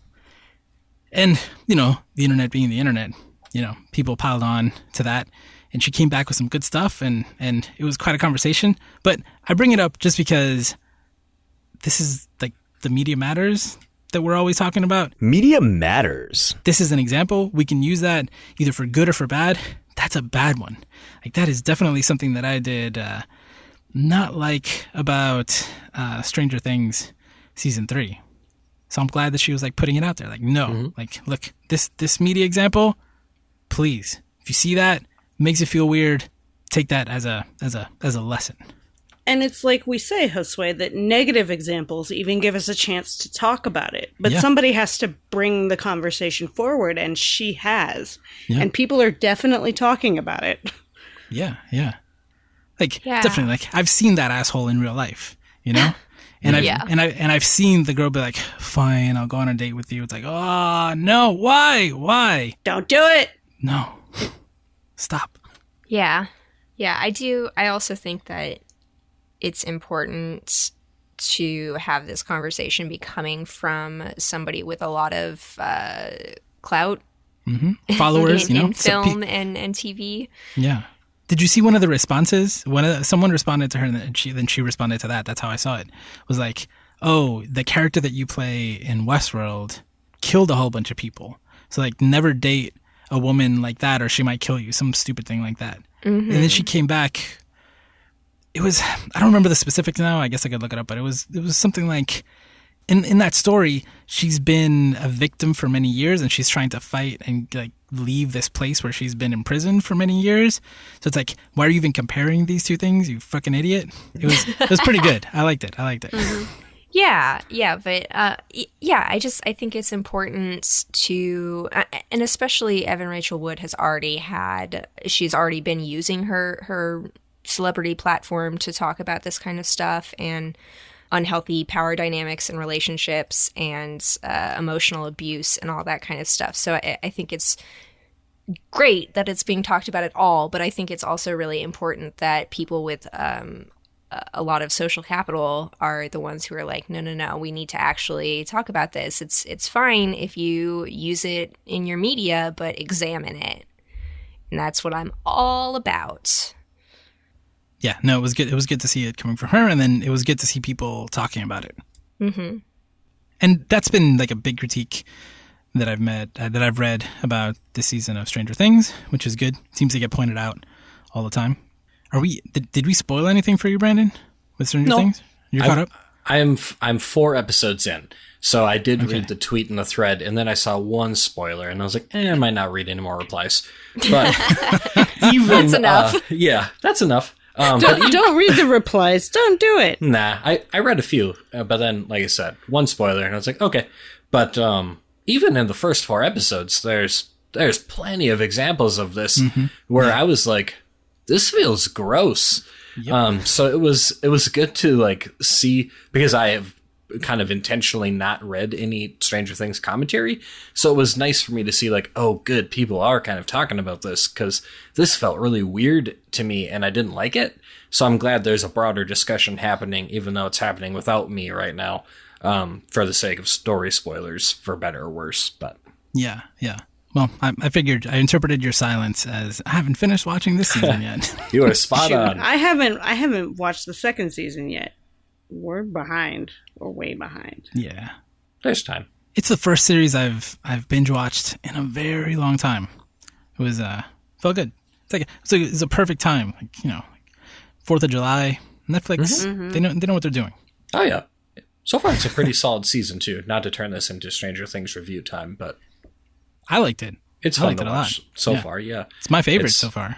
And you know, the internet being the internet, you know, people piled on to that. And she came back with some good stuff, and and it was quite a conversation. But I bring it up just because this is like the media matters that we're always talking about. Media matters. This is an example. We can use that either for good or for bad. That's a bad one. Like that is definitely something that I did uh, not like about uh, Stranger Things season three. So I'm glad that she was like putting it out there. Like, no, like, look, this this media example, please, if you see that makes you feel weird, take that as a as a as a lesson. And it's like we say, Josué, that negative examples even give us a chance to talk about it. But Yeah. somebody has to bring the conversation forward, and she has. Yeah. And people are definitely talking about it. Yeah, yeah. Like Yeah. definitely like I've seen that asshole in real life, you know? [LAUGHS] And I've Yeah. and I and I've seen the girl be like, "Fine, I'll go on a date with you." It's like, "Oh, no. Why? Why? Don't do it. No. Stop." Yeah. Yeah, I do. I also think that it's important to have this conversation be coming from somebody with a lot of uh, clout [LAUGHS] Followers, in, you know? in So pe- film and, and TV. yeah. Did you see one of the responses? One of the, someone responded to her and she then she responded to that. That's how I saw it. Was like, "Oh, the character that you play in Westworld killed a whole bunch of people. So like never date a woman like that or she might kill you, some stupid thing like that." And then she mm-hmm. came back it was I don't remember the specifics now. I guess I could look it up, but it was it was something like in in that story, she's been a victim for many years and she's trying to fight and like leave this place where she's been imprisoned for many years. So it's like, why are you even comparing these two things? You fucking idiot. It was it was pretty good. I liked it. I liked it. Mm-hmm. Yeah, yeah, but uh, yeah, I just I think it's important to, uh, and especially Evan Rachel Wood has already had, she's already been using her her celebrity platform to talk about this kind of stuff and unhealthy power dynamics and relationships and uh, emotional abuse and all that kind of stuff. So I, I think it's great that it's being talked about at all, but I think it's also really important that people with um, a- lot of social capital are the ones who are like, no, no, no, we need to actually talk about this. It's it's fine if you use it in your media, but examine it, and that's what I'm all about. Yeah, no, it was good. It was good to see it coming from her, and then it was good to see people talking about it. Mm-hmm. And that's been like a big critique that I've met uh, that I've read about this season of Stranger Things, which is good. Seems to get pointed out all the time. Are we? Did, did we spoil anything for you, Brandon, with Stranger No. Things? You're caught I've, up. I'm I'm four episodes in, so I did read the tweet and the thread, and then I saw one spoiler, and I was like, eh, I might not read any more replies. But [LAUGHS] even That's enough. uh, yeah, that's enough. Um, Don't, don't read the replies. Don't do it. [LAUGHS] Nah, I, I read a few, uh, but then, like I said, one spoiler, and I was like, okay. But um, even in the first four episodes, there's there's plenty of examples of this where I was like, this feels gross. Um, so it was it was good to like see because I have kind of intentionally not read any Stranger Things commentary, so it was nice for me to see like, oh, good, people are kind of talking about this because this felt really weird to me and I didn't like it. So I'm glad there's a broader discussion happening, even though it's happening without me right now, um, for the sake of story spoilers, for better or worse. But Yeah, yeah. Well, I, I figured I interpreted your silence as I haven't finished watching this season [LAUGHS] yet. you are spot Shoot, on. I haven't. I haven't watched the second season yet. We're behind. We're way behind. yeah, There's time. it's the first series I've I've binge watched in a very long time. It was uh felt good. It's like it's a, it's a perfect time. Like you know, Fourth of July, Netflix. They know they know what they're doing. Oh yeah. So far, it's a pretty [LAUGHS] solid season too. Not to turn this into Stranger Things review time, but I liked it. it's I fun liked to it a lot. watch so Yeah. far. Yeah, It's my favorite It's- so far.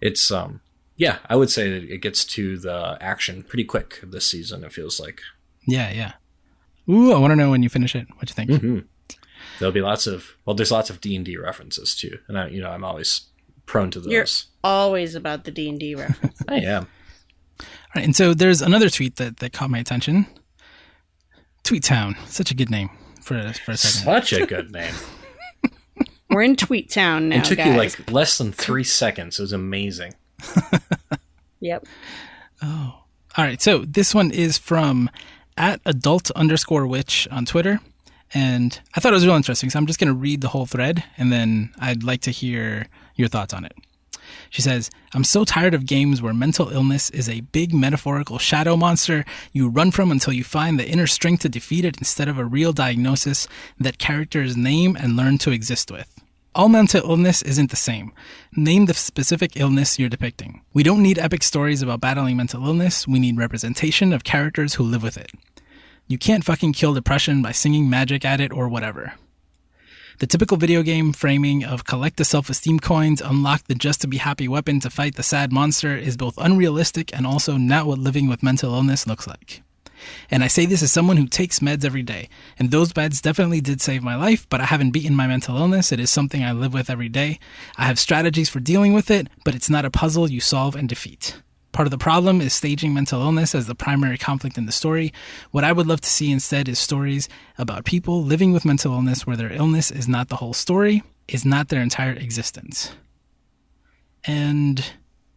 it's um, yeah. I would say that it gets to the action pretty quick this season. It feels like Yeah, yeah. Ooh, I want to know when you finish it. What do you think? there'll be lots of well, there's lots of D and D references too, and I, you know, I'm always prone to those. You're always about the D and D [LAUGHS] reference. I am. All right, and so there's another tweet that, that caught my attention. Tweet Town, such a good name for a, for a second. Such a good [LAUGHS] name. We're in Tweet Town now, It took guys. you like less than three seconds. It was amazing. [LAUGHS] yep. Oh. All right, so this one is from at adult underscore witch on Twitter. And I thought it was real interesting. So I'm just going to read the whole thread and then I'd like to hear your thoughts on it. She says, I'm so tired of games where mental illness is a big metaphorical shadow monster you run from until you find the inner strength to defeat it instead of a real diagnosis that characters name and learn to exist with. All mental illness isn't the same. Name the specific illness you're depicting. We don't need epic stories about battling mental illness. We need representation of characters who live with it. You can't fucking kill depression by singing magic at it or whatever. The typical video game framing of collect the self esteem coins, unlock the just to be happy weapon to fight the sad monster is both unrealistic and also not what living with mental illness looks like. And I say this as someone who takes meds every day. And those meds definitely did save my life, but I haven't beaten my mental illness. It is something I live with every day. I have strategies for dealing with it, but it's not a puzzle you solve and defeat. Part of the problem is staging mental illness as the primary conflict in the story. What I would love to see instead is stories about people living with mental illness where their illness is not the whole story, is not their entire existence. And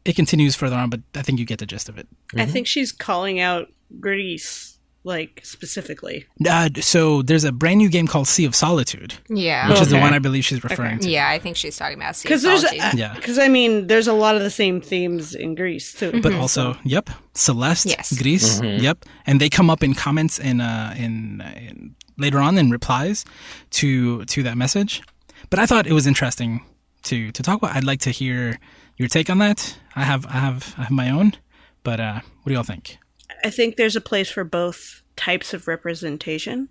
it continues further on, but I think you get the gist of it. I think she's calling out Gris, like specifically. Uh, so there's a brand new game called Sea of Solitude, Yeah. which is the one I believe she's referring to. Yeah, I think she's talking about Sea of Because there's, Solitude. Yeah. because I mean, there's a lot of the same themes in Gris too. But also, yep, Celeste, Yes. Gris, yep, and they come up in comments in uh, in, in later on in replies to to that message. But I thought it was interesting to to talk about. I'd like to hear your take on that. I have I have I have my own, but uh, what do y'all think? I think there's a place for both types of representation.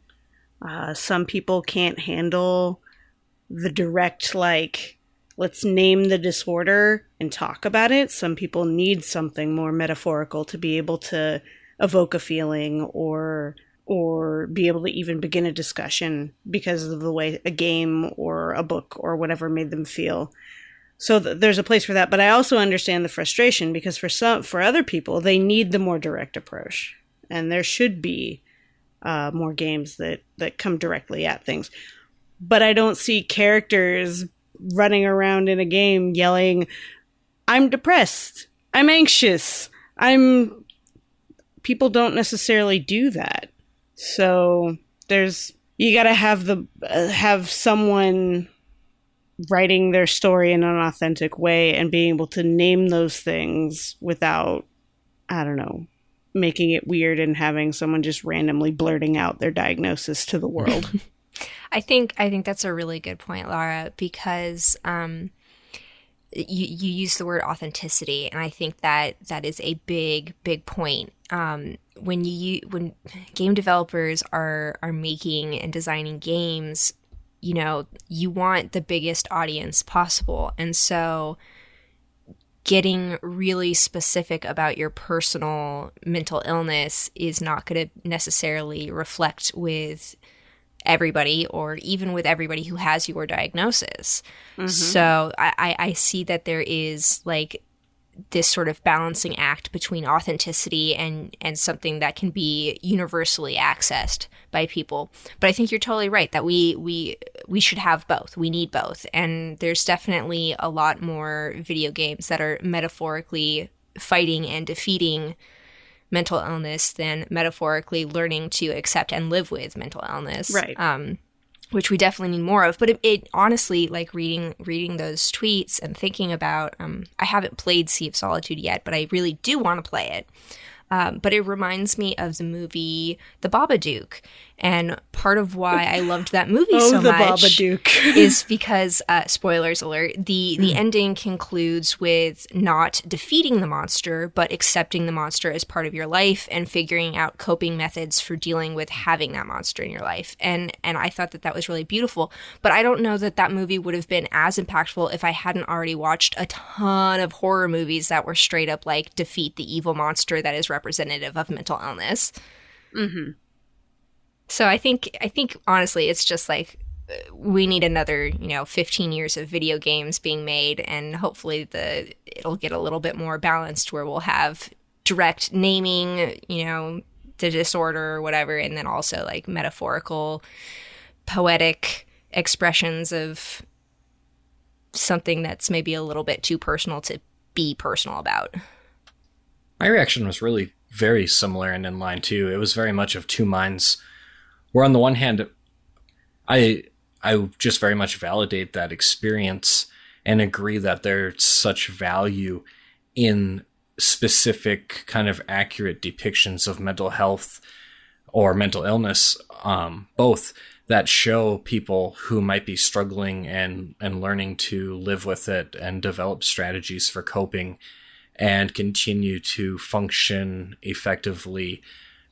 Uh, some people can't handle the direct, like, let's name the disorder and talk about it. Some people need something more metaphorical to be able to evoke a feeling or or be able to even begin a discussion because of the way a game or a book or whatever made them feel. So th- there's a place for that, but I also understand the frustration because for some for other people they need the more direct approach, and there should be uh, more games that that come directly at things. But I don't see characters running around in a game yelling, "I'm depressed. I'm anxious. I'm." People don't necessarily do that, so there's you got to have the uh, have someone writing their story in an authentic way and being able to name those things without I don't know, making it weird and having someone just randomly blurting out their diagnosis to the world. [LAUGHS] I think I think that's a really good point, Lara, because um, you, you use the word authenticity, and I think that that is a big, big point. Um, when you when game developers are are making and designing games, you know, you want the biggest audience possible, and so getting really specific about your personal mental illness is not going to necessarily reflect with everybody or even with everybody who has your diagnosis. Mm-hmm. So I, I see that there is like this sort of balancing act between authenticity and and something that can be universally accessed by people. But I think you're totally right that we we we should have both. We need both. And there's definitely a lot more video games that are metaphorically fighting and defeating mental illness than metaphorically learning to accept and live with mental illness. Right. Um, which we definitely need more of. But it, it, honestly, like reading reading those tweets and thinking about, um, I haven't played Sea of Solitude yet, but I really do want to play it. Um, but it reminds me of the movie The Babadook. And part of why I loved that movie [LAUGHS] oh, so the much [LAUGHS] is because, uh, spoilers alert, the, the mm. ending concludes with not defeating the monster, but accepting the monster as part of your life and figuring out coping methods for dealing with having that monster in your life. And, and I thought that that was really beautiful. But I don't know that that movie would have been as impactful if I hadn't already watched a ton of horror movies that were straight up like defeat the evil monster that is representative of mental illness. Mm-hmm. So I think I think honestly, it's just like uh, we need another you know 15 years of video games being made, and hopefully the it'll get a little bit more balanced where we'll have direct naming, you know, the disorder or whatever, and then also like metaphorical, poetic expressions of something that's maybe a little bit too personal to be personal about. My reaction was really very similar and in line too. It was very much of two minds where on the one hand, I I just very much validate that experience and agree that there's such value in specific kind of accurate depictions of mental health or mental illness, um, both that show people who might be struggling and and learning to live with it and develop strategies for coping and continue to function effectively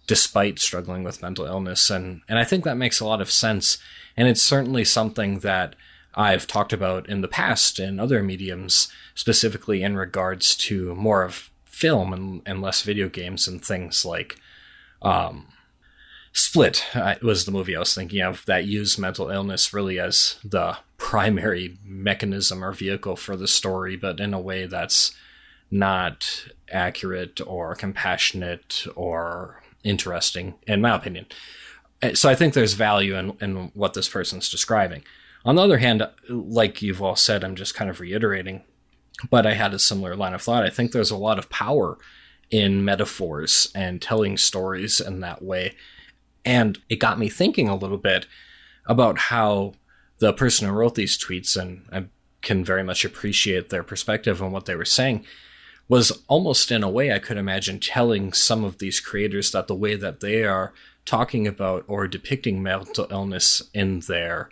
despite struggling with mental illness. And, and I think that makes a lot of sense. And it's certainly something that I've talked about in the past in other mediums, specifically in regards to more of film and, and less video games and things like um, Split uh, was the movie I was thinking of that used mental illness really as the primary mechanism or vehicle for the story, but in a way that's not accurate or compassionate or interesting, in my opinion. Uh, so I think there's value in, in what this person's describing. On the other hand, like you've all said, I'm just kind of reiterating, but I had a similar line of thought. I think there's a lot of power in metaphors and telling stories in that way. And it got me thinking a little bit about how the person who wrote these tweets, and I can very much appreciate their perspective on what they were saying, was almost in a way I could imagine telling some of these creators that the way that they are talking about or depicting mental illness in their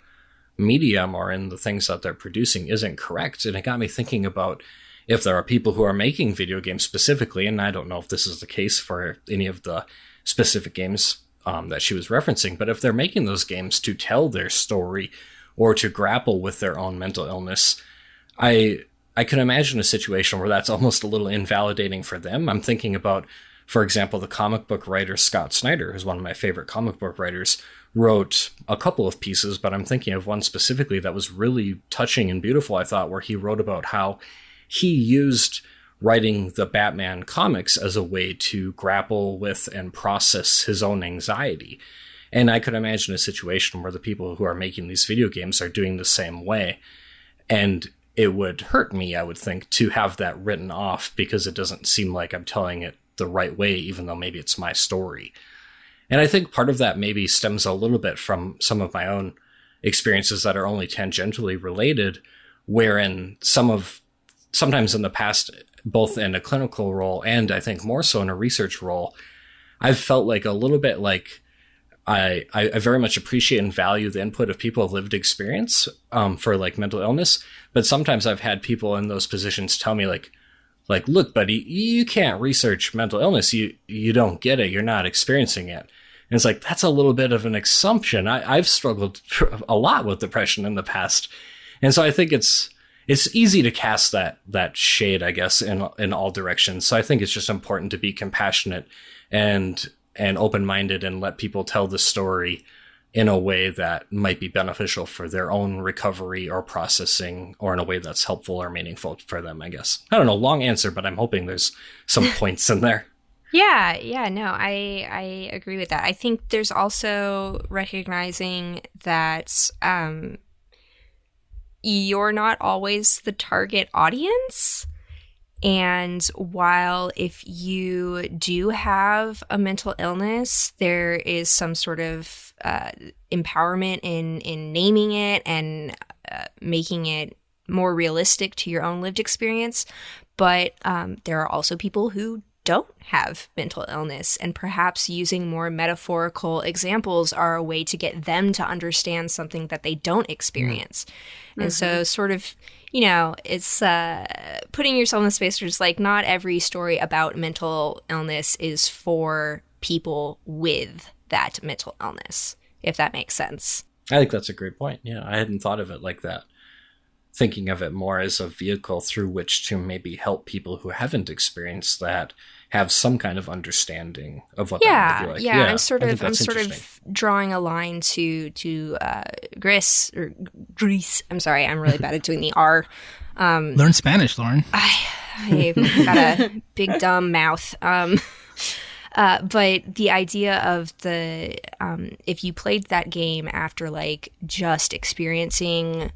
medium or in the things that they're producing isn't correct. And it got me thinking about if there are people who are making video games specifically, and I don't know if this is the case for any of the specific games um, that she was referencing, but if they're making those games to tell their story or to grapple with their own mental illness, I I can imagine a situation where that's almost a little invalidating for them. I'm thinking about, for example, the comic book writer Scott Snyder, who's one of my favorite comic book writers, wrote a couple of pieces, but I'm thinking of one specifically that was really touching and beautiful, I thought, where he wrote about how he used writing the Batman comics as a way to grapple with and process his own anxiety. And I could imagine a situation where the people who are making these video games are doing the same way. And it would hurt me, I would think, to have that written off because it doesn't seem like I'm telling it the right way, even though maybe it's my story. And I think part of that maybe stems a little bit from some of my own experiences that are only tangentially related, wherein some of sometimes in the past, both in a clinical role and I think more so in a research role, I've felt like a little bit like I, I, very much appreciate and value the input of people of lived experience um, for like mental illness. But sometimes I've had people in those positions tell me like, like, look, buddy, you can't research mental illness. You you don't get it. You're not experiencing it. And it's like that's a little bit of an assumption. I, I've struggled [LAUGHS] a lot with depression in the past, and so I think it's it's easy to cast that that shade, I guess, in in all directions. So I think it's just important to be compassionate and and open minded and let people tell the story in a way that might be beneficial for their own recovery or processing or in a way that's helpful or meaningful for them, I guess. I don't know, long answer, but I'm hoping there's some [LAUGHS] points in there. Yeah, yeah, no, I I agree with that. I think there's also recognizing that um you're not always the target audience. And while if you do have a mental illness, there is some sort of uh, empowerment in in naming it and uh, making it more realistic to your own lived experience. But um, there are also people who don't have mental illness, and perhaps using more metaphorical examples are a way to get them to understand something that they don't experience. Mm-hmm. And so, sort of you know, it's uh, putting yourself in the space where it's like not every story about mental illness is for people with that mental illness, if that makes sense. I think that's a great point. Yeah, I hadn't thought of it like that. Thinking of it more as a vehicle through which to maybe help people who haven't experienced that have some kind of understanding of what yeah, that might be like. Yeah, yeah I'm sort of I'm sort of drawing a line to to uh, Gris or Greece. I'm sorry, I'm really bad at doing the [LAUGHS] R. Um, Learn Spanish, Lauren. I, I've got a big dumb mouth. Um, [LAUGHS] uh, but the idea of the um, if you played that game after like just experiencing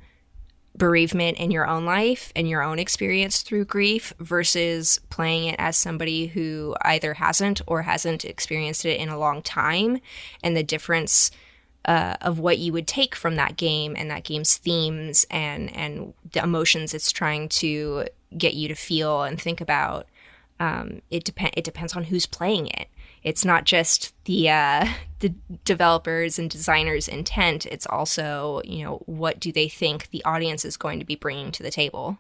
bereavement in your own life and your own experience through grief versus playing it as somebody who either hasn't or hasn't experienced it in a long time and the difference uh, of what you would take from that game and that game's themes and and the emotions it's trying to get you to feel and think about um, it depend it depends on who's playing it it's not just the uh, [LAUGHS] the developers and designers' intent. It's also you know what do they think the audience is going to be bringing to the table.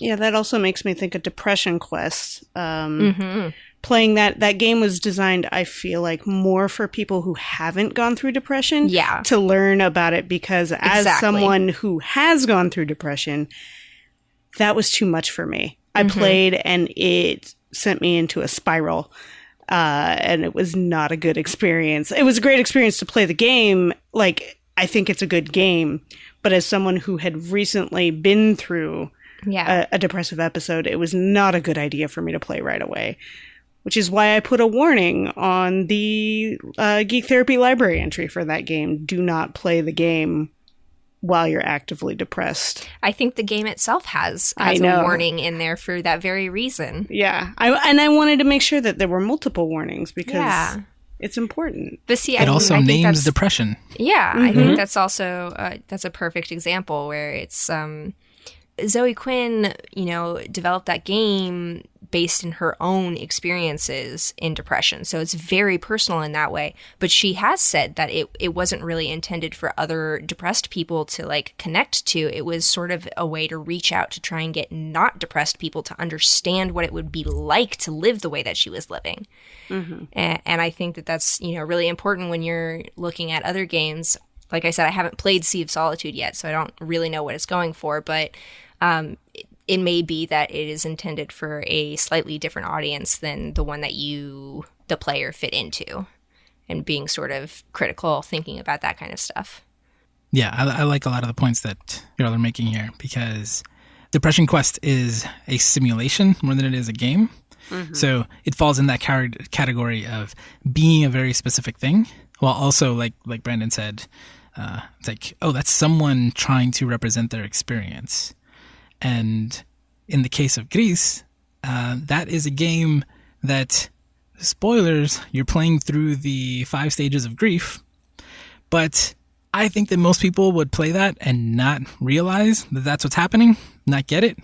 Yeah, that also makes me think of Depression Quest. Um, mm-hmm. Playing that that game was designed, I feel like, more for people who haven't gone through depression. Yeah, to learn about it because as exactly. someone who has gone through depression, that was too much for me. I mm-hmm. played and it sent me into a spiral uh, and it was not a good experience. It was a great experience to play the game. Like, I think it's a good game, but as someone who had recently been through yeah. a, a depressive episode, it was not a good idea for me to play right away. Which is why I put a warning on the uh, Geek Therapy library entry for that game. Do not play the game while you're actively depressed. I think the game itself has, has a warning in there for that very reason. Yeah. I, and I wanted to make sure that there were multiple warnings because yeah. it's important. But see, it I also names depression. Yeah, mm-hmm. I think that's also uh, that's a perfect example where it's um, Zoe Quinn, you know, developed that game based in her own experiences in depression. So it's very personal in that way. But she has said that it, it wasn't really intended for other depressed people to like connect to. It was sort of a way to reach out to try and get not depressed people to understand what it would be like to live the way that she was living. Mm-hmm. And, and I think that that's, you know, really important when you're looking at other games. Like I said, I haven't played Sea of Solitude yet, so I don't really know what it's going for, but um, it may be that it is intended for a slightly different audience than the one that you, the player, fit into, and being sort of critical, thinking about that kind of stuff. Yeah, I, I like a lot of the points that you're all are making here because Depression Quest is a simulation more than it is a game. Mm-hmm. So it falls in that category of being a very specific thing, while also, like like Brandon said, uh, it's like, oh, that's someone trying to represent their experience. And in the case of Gris, uh, that is a game that, spoilers, you're playing through the five stages of grief. But I think that most people would play that and not realize that that's what's happening, not get it.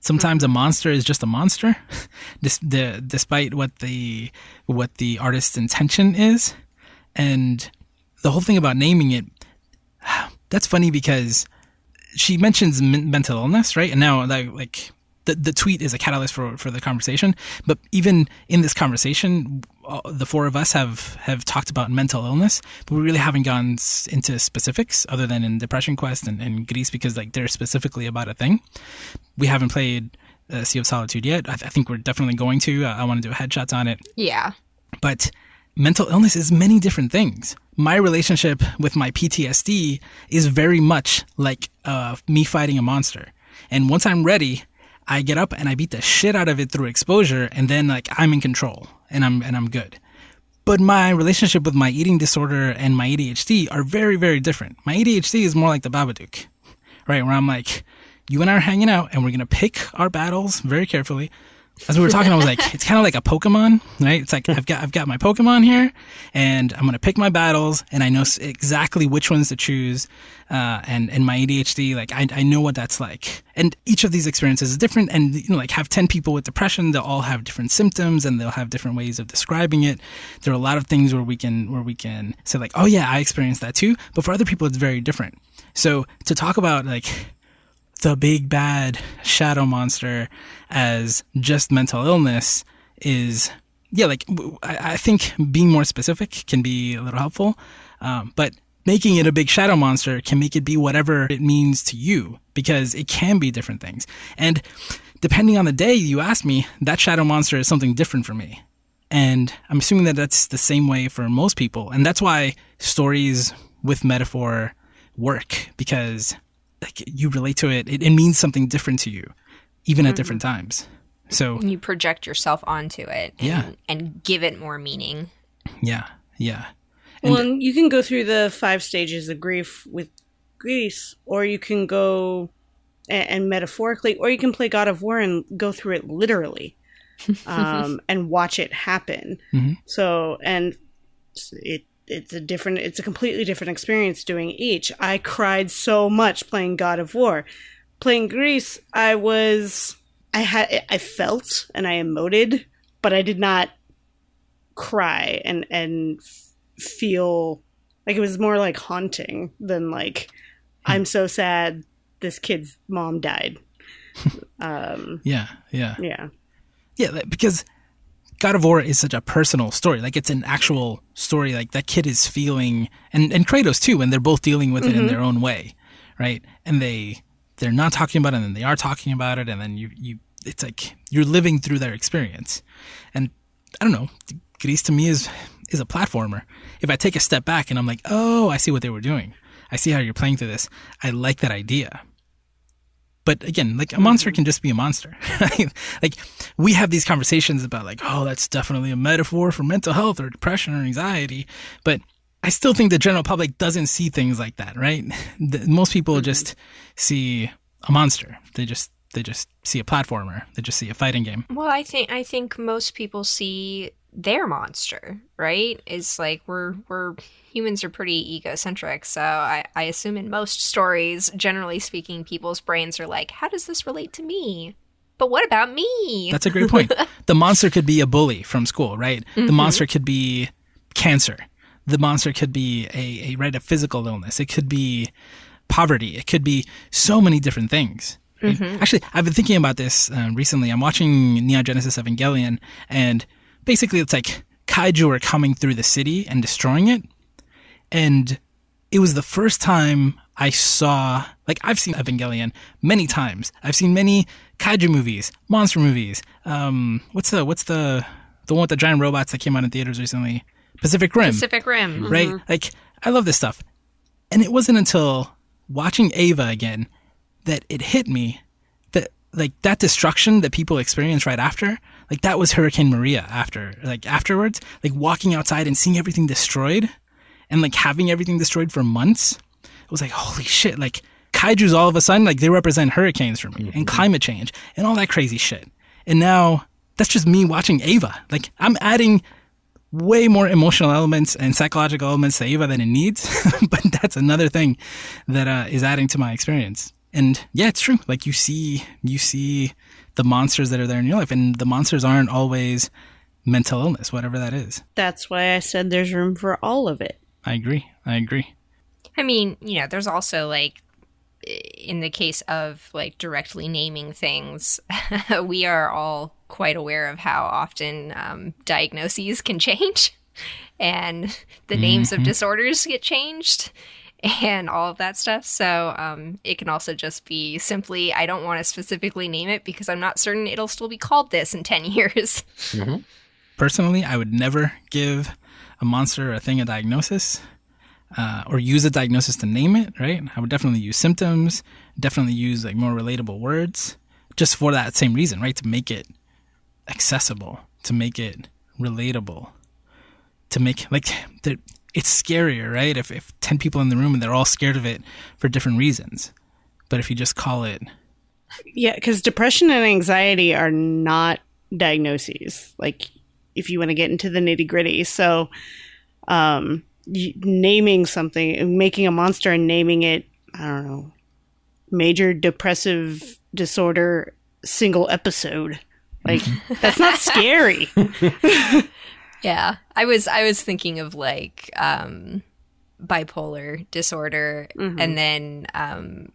Sometimes a monster is just a monster, [LAUGHS] despite what the what the artist's intention is, and the whole thing about naming it, [SIGHS] that's funny because she mentions men- mental illness, right? And now, like, like the, the tweet is a catalyst for, for the conversation. But even in this conversation, uh, the four of us have, have talked about mental illness, but we really haven't gone s- into specifics other than in Depression Quest and, and Greece because like they're specifically about a thing. We haven't played uh, Sea of Solitude yet. I, th- I think we're definitely going to. Uh, I want to do headshots on it. Yeah. But mental illness is many different things. My relationship with my PTSD is very much like uh, me fighting a monster. And once I'm ready, I get up and I beat the shit out of it through exposure, and then like I'm in control and I'm and I'm good. But my relationship with my eating disorder and my ADHD are very very different. My ADHD is more like the Babadook, right? Where I'm like, you and I are hanging out, and we're gonna pick our battles very carefully as we were talking, I was like, it's kind of like a Pokemon, right? It's like I've got I've got my Pokemon here, and I'm gonna pick my battles, and I know exactly which ones to choose. Uh, and and my ADHD, like I I know what that's like. And each of these experiences is different. And you know, like have ten people with depression, they'll all have different symptoms, and they'll have different ways of describing it. There are a lot of things where we can where we can say like, oh yeah, I experienced that too. But for other people, it's very different. So to talk about like the big bad shadow monster as just mental illness is yeah like I think being more specific can be a little helpful um, but making it a big shadow monster can make it be whatever it means to you because it can be different things. And depending on the day you ask me that shadow monster is something different for me. And i'm assuming that that's the same way for most people. And that's why stories with metaphor work because like you relate to it, it, it means something different to you, even at different times. So You project yourself onto it and, Yeah. and give it more meaning. yeah, yeah, Well, and you can go through the five stages of grief with Gris, or you can go and, and metaphorically, or you can play God of War and go through it literally, [LAUGHS] um, and watch it happen. Mhm. So, and it it's a different, it's a completely different experience doing each. I cried so much playing God of War, playing Gris. I was, I had, I felt and I emoted, but I did not cry and and feel like it was more like haunting than like I'm so sad this kid's mom died. [LAUGHS] um yeah, yeah, yeah. yeah. Because God of War is such a personal story. Like it's an actual story. Like that kid is feeling, and and Kratos too, and they're both dealing with it in mm-hmm. their own way, right? And they they're not talking about it, and then they are talking about it, and then you you it's like you're living through their experience. And I don't know, Gris to me is is a platformer. If I take a step back and I'm like, oh, I see what they were doing. I see how you're playing through this. I like that idea. But again, like a monster mm-hmm. can just be a monster. [LAUGHS] like we have these conversations about like, oh, that's definitely a metaphor for mental health or depression or anxiety. But I still think the general public doesn't see things like that, right? [LAUGHS] The, most people mm-hmm. just see a monster. They just they just see a platformer. They just see a fighting game. Well, I think I think most people see their monster, right? Is like we're we're humans are pretty egocentric, so I, I assume in most stories, generally speaking, people's brains are like, How does this relate to me? But what about me? That's a great point. [LAUGHS] the monster could be a bully from school, right? The monster could be cancer. The monster could be a, a right a physical illness. It could be poverty. It could be so many different things. right? Actually, I've been thinking about this uh, recently. I'm watching Neon Genesis Evangelion, and basically, it's like kaiju are coming through the city and destroying it. And it was the first time I saw, like, I've seen Evangelion many times. I've seen many kaiju movies, monster movies. Um, what's the what's the the one with the giant robots that came out in theaters recently? Pacific Rim, Pacific Rim. right? Like, I love this stuff. And it wasn't until watching Eva again that it hit me like that destruction that people experience right after, like that was Hurricane Maria after, like afterwards, like walking outside and seeing everything destroyed and like having everything destroyed for months. It was like, holy shit, like kaiju's all of a sudden, like they represent hurricanes for me and climate change and all that crazy shit. And now that's just me watching Eva. Like I'm adding way more emotional elements and psychological elements to Eva than it needs. [LAUGHS] but that's another thing that uh, is adding to my experience. And yeah, it's true. Like you see, you see the monsters that are there in your life, and the monsters aren't always mental illness, whatever that is. That's why I said there's room for all of it. I agree. I agree. I mean, you know, there's also like in the case of like directly naming things, [LAUGHS] we are all quite aware of how often um, diagnoses can [LAUGHS] change and the names of disorders get changed and all of that stuff. So um, it can also just be simply, I don't want to specifically name it because I'm not certain it'll still be called this in 10 [LAUGHS] years. Personally, I would never give a monster or a thing a diagnosis uh, or use a diagnosis to name it, right? I would definitely use symptoms, definitely use like more relatable words just for that same reason, right? To make it accessible, to make it relatable, to make like the, it's scarier, right? If, if 10 people in the room and they're all scared of it for different reasons. But if you just call it, Yeah, because depression and anxiety are not diagnoses. Like, if you want to get into the nitty gritty, so um, naming something, making a monster and naming it, I don't know, major depressive disorder single episode. Like, [LAUGHS] that's not scary. [LAUGHS] Yeah. I was I was thinking of like um bipolar disorder and then um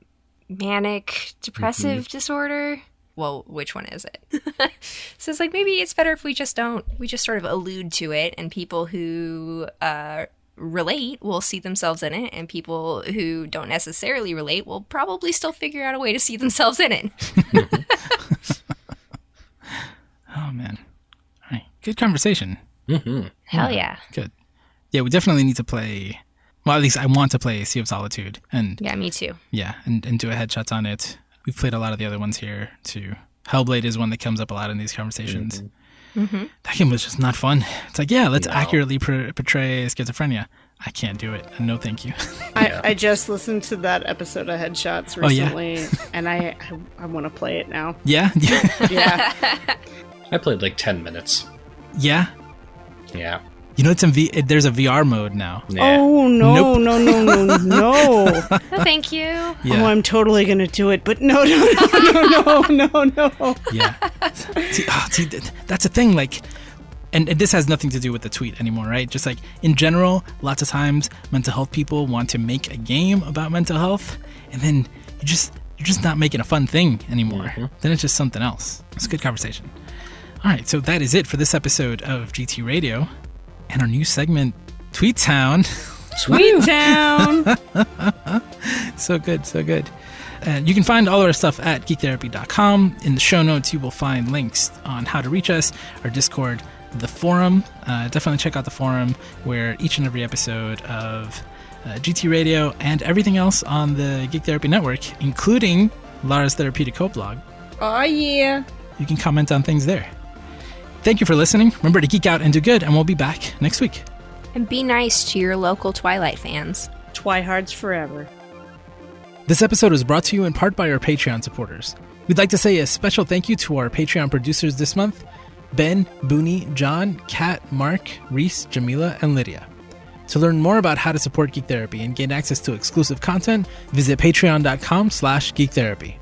manic depressive disorder. Well, which one is it? [LAUGHS] so it's like maybe it's better if we just don't we just sort of allude to it and people who uh relate will see themselves in it and people who don't necessarily relate will probably still figure out a way to see themselves in it. [LAUGHS] [LAUGHS] oh man. All right. Good conversation. Mm-hmm. Hell yeah. Good. Yeah, we definitely need to play. Well, at least I want to play Sea of Solitude, and Yeah, me too. yeah, and, and do a headshots on it. We've played a lot of the other ones here too. Hellblade is one that comes up a lot in these conversations. Mm-hmm. Mm-hmm. That game was just not fun. It's like, yeah, let's No. accurately pr- portray schizophrenia. I can't do it. And no, thank you. [LAUGHS] I, I just listened to that episode of Headshots Oh, yeah? recently, [LAUGHS] and I I, I want to play it now. yeah, [LAUGHS] Yeah, I played like 10 minutes. yeah. Yeah. You know, it's in V. There's a VR mode now. Yeah. Oh no, Nope. no, no, no, [LAUGHS] no! No, thank you. Oh, I'm totally gonna do it, but no, no, no, no, no, no, no. yeah. see, ah, see, that's a thing. Like, and, and this has nothing to do with the tweet anymore, right? Just like in general, lots of times mental health people want to make a game about mental health, and then you just you're just not making a fun thing anymore. Then it's just something else. It's a good conversation. All right, so that is it for this episode of GT Radio, and our new segment, Tweet Town. [LAUGHS] Tweet Town. [LAUGHS] so good, so good. And you can find all of our stuff at geektherapy.com. In the show notes, you will find links on how to reach us, our Discord, the forum. Uh, definitely check out the forum where each and every episode of uh, GT Radio and everything else on the Geek Therapy Network, including Lara's Therapeutic Co-blog, oh yeah. you can comment on things there. Thank you for listening. Remember to geek out and do good, and we'll be back next week. And be nice to your local Twilight fans. Twihards forever. This episode was brought to you in part by our Patreon supporters. We'd like to say a special thank you to our Patreon producers this month Ben, Booney, John, Kat, Mark, Reese, Jamila, and Lydia. To learn more about how to support Geek Therapy and gain access to exclusive content, visit patreon.com slash geektherapy.